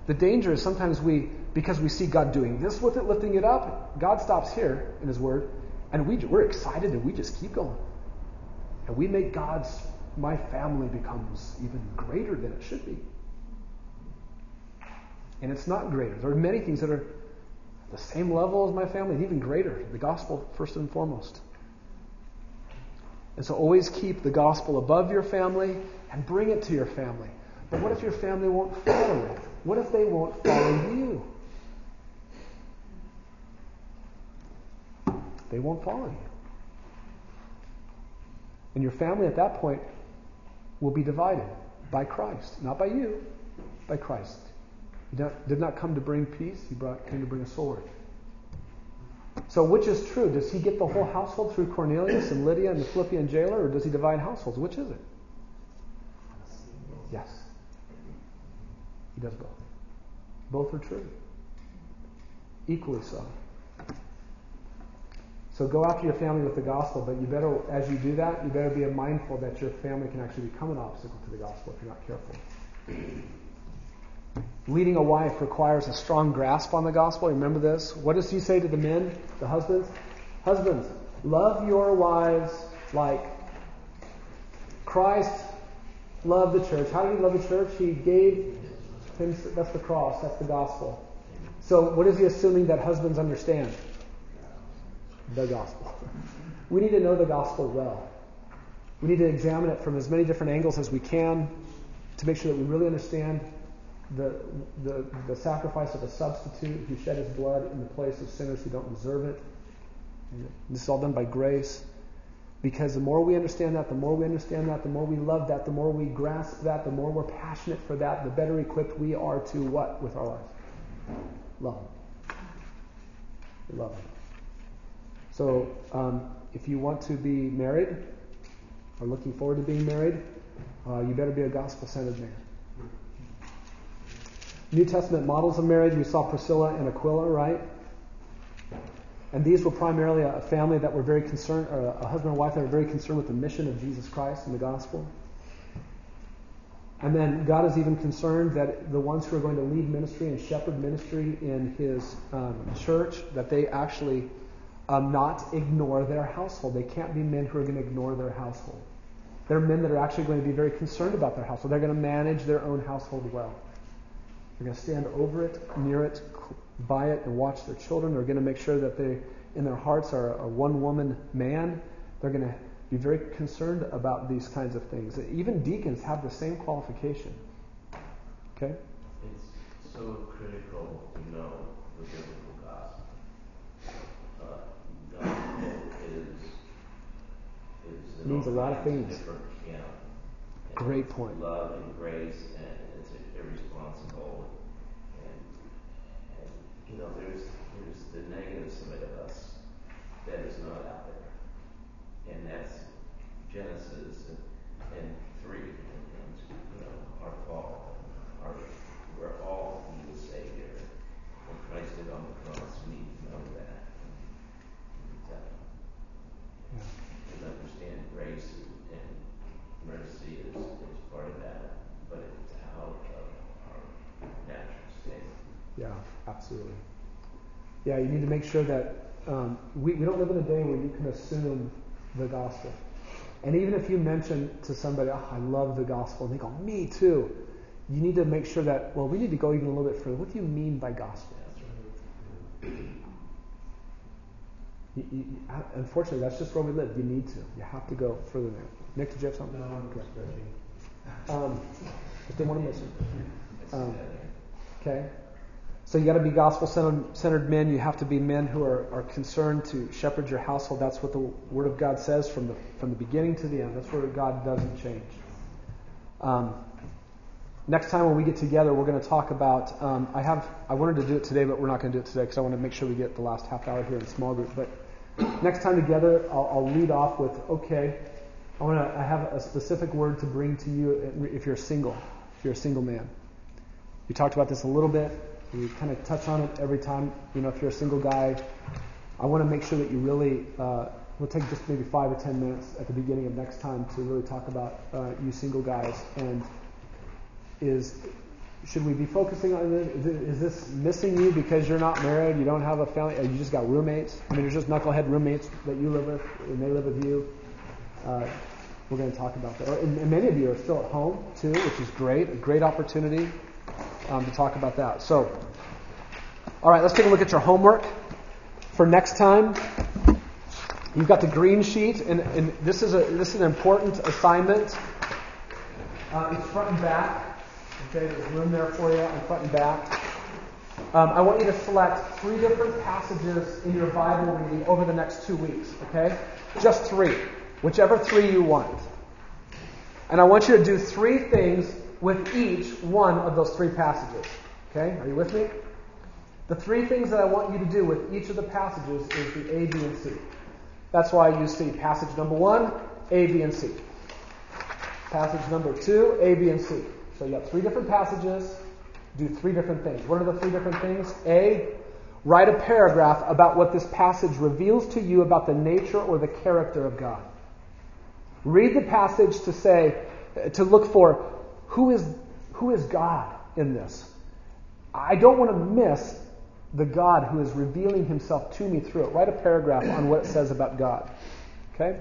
[SPEAKER 1] The danger is sometimes we, because we see God doing this with it, lifting it up, God stops here in His Word, and we, we're excited and we just keep going. And we make God's, my family becomes even greater than it should be. And it's not greater. There are many things that are the same level as my family, even greater. The gospel, first and foremost. And so always keep the gospel above your family and bring it to your family. But what if your family won't follow it? What if they won't follow you? they won't follow you. And your family at that point will be divided by Christ, not by you, by Christ. He did not come to bring peace, he brought, came to bring a sword. So, which is true? Does he get the whole household through Cornelius and Lydia and the Philippian jailer, or does he divide households? Which is it? Yes. He does both. Both are true. Equally so. So go after your family with the gospel, but you better, as you do that, you better be mindful that your family can actually become an obstacle to the gospel if you're not careful. Leading a wife requires a strong grasp on the gospel. Remember this. What does he say to the men, the husbands? Husbands, love your wives like Christ loved the church. How did he love the church? He gave him, that's the cross, that's the gospel. So, what is he assuming that husbands understand? The gospel. We need to know the gospel well. We need to examine it from as many different angles as we can to make sure that we really understand the, the, the sacrifice of a substitute who shed his blood in the place of sinners who don't deserve it. This is all done by grace. Because the more we understand that, the more we understand that, the more we love that, the more we grasp that, the more we're passionate for that, the better equipped we are to what with our lives? Love. Love. So, um, if you want to be married, or looking forward to being married, uh, you better be a gospel centered man. New Testament models of marriage, we saw Priscilla and Aquila, right? And these were primarily a family that were very concerned, or a husband and wife that were very concerned with the mission of Jesus Christ and the gospel. And then God is even concerned that the ones who are going to lead ministry and shepherd ministry in His um, church, that they actually um, not ignore their household. They can't be men who are going to ignore their household. They're men that are actually going to be very concerned about their household. They're going to manage their own household well. They're going to stand over it, near it, by it, and watch their children. They're going to make sure that they, in their hearts, are a one woman man. They're going to be very concerned about these kinds of things. Even deacons have the same qualification. Okay?
[SPEAKER 5] It's so critical to know the biblical gospel. Uh, gospel is, is
[SPEAKER 1] means a lot of things.
[SPEAKER 5] Yeah.
[SPEAKER 1] Great point.
[SPEAKER 5] Love and grace and it's irresponsible you know there's there's the negative side of us that is not out there. And that's Genesis and, and three and, and you know our fall. Our we're all in the Savior. When Christ did on the cross, we need to know that. And, uh,
[SPEAKER 1] Yeah.
[SPEAKER 5] and understand grace and, and mercy is, is part of that, but it's out of our natural state.
[SPEAKER 1] Yeah, absolutely. Yeah, you need to make sure that um, we, we don't live in a day where you can assume the gospel. And even if you mention to somebody, oh, I love the gospel, and they go, me too, you need to make sure that, well, we need to go even a little bit further. What do you mean by gospel? You, you, unfortunately, that's just where we live. You need to. You have to go further than that. Nick, did you have something?
[SPEAKER 2] No, I'm
[SPEAKER 1] okay. Um, just didn't want to miss it. Um, okay. So you got to be gospel centered men. You have to be men who are, are concerned to shepherd your household. That's what the Word of God says from the from the beginning to the end. That's where God doesn't change. Um, next time when we get together, we're going to talk about. Um, I have I wanted to do it today, but we're not going to do it today because I want to make sure we get the last half hour here in small group. But next time together, I'll, I'll lead off with okay. I want to. I have a specific word to bring to you if you're single. If you're a single man, we talked about this a little bit. We kind of touch on it every time. You know, if you're a single guy, I want to make sure that you really. Uh, we'll take just maybe five or ten minutes at the beginning of next time to really talk about uh, you single guys and is should we be focusing on this? Is this missing you because you're not married, you don't have a family, you just got roommates? I mean, there's just knucklehead roommates that you live with, and they live with you. Uh, we're going to talk about that. And, many of you are still at home too, which is great, a great opportunity um, to talk about that. So, all right, let's take a look at your homework for next time. You've got the green sheet, and, and this is a this is an important assignment. Uh, it's front and back. Okay, there's room there for you on front and back. Um, I want you to select three different passages in your Bible reading over the next two weeks, okay? Just three, whichever three you want. And I want you to do three things with each one of those three passages, okay? Are you with me? The three things that I want you to do with each of the passages is the A, B, and C. That's why you see passage number one, A, B, and C. Passage number two, A, B, and C. So you got three different passages, do three different things. What are the three different things? A, write a paragraph about what this passage reveals to you about the nature or the character of God. Read the passage to say, to look for who is, who is God in this. I don't want to miss the God who is revealing himself to me through it. Write a paragraph on what it says about God. Okay?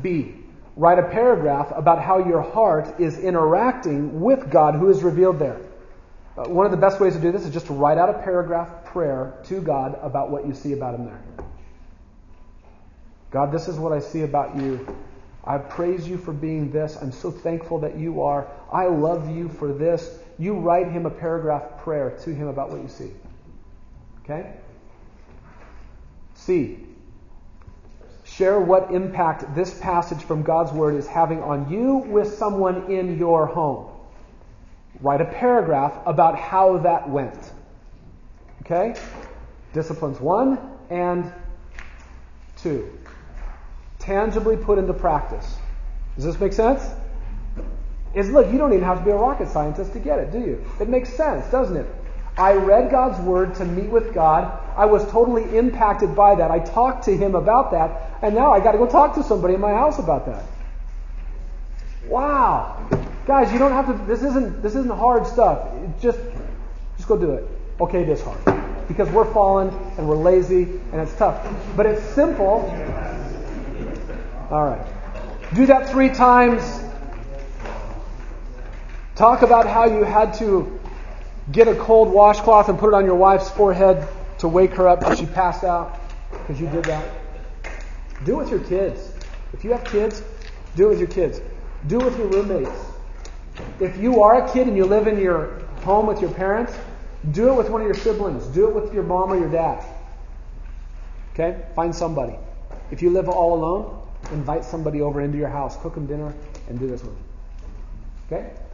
[SPEAKER 1] B. Write a paragraph about how your heart is interacting with God who is revealed there. Uh, one of the best ways to do this is just to write out a paragraph prayer to God about what you see about Him there. God, this is what I see about you. I praise you for being this. I'm so thankful that you are. I love you for this. You write him a paragraph prayer to him about what you see. Okay? C. Share what impact this passage from God's Word is having on you with someone in your home. Write a paragraph about how that went. Okay? Disciplines one and two tangibly put into practice. Does this make sense? Is look, you don't even have to be a rocket scientist to get it, do you? It makes sense, doesn't it? I read God's word to meet with God. I was totally impacted by that. I talked to him about that, and now I got to go talk to somebody in my house about that. Wow. Guys, you don't have to this isn't this isn't hard stuff. Just just go do it. Okay, it is hard. Because we're fallen and we're lazy and it's tough. But it's simple all right. Do that three times. Talk about how you had to get a cold washcloth and put it on your wife's forehead to wake her up because she passed out because you did that. Do it with your kids. If you have kids, do it with your kids. Do it with your roommates. If you are a kid and you live in your home with your parents, do it with one of your siblings. Do it with your mom or your dad. Okay? Find somebody. If you live all alone, invite somebody over into your house, cook them dinner, and do this with them. Okay?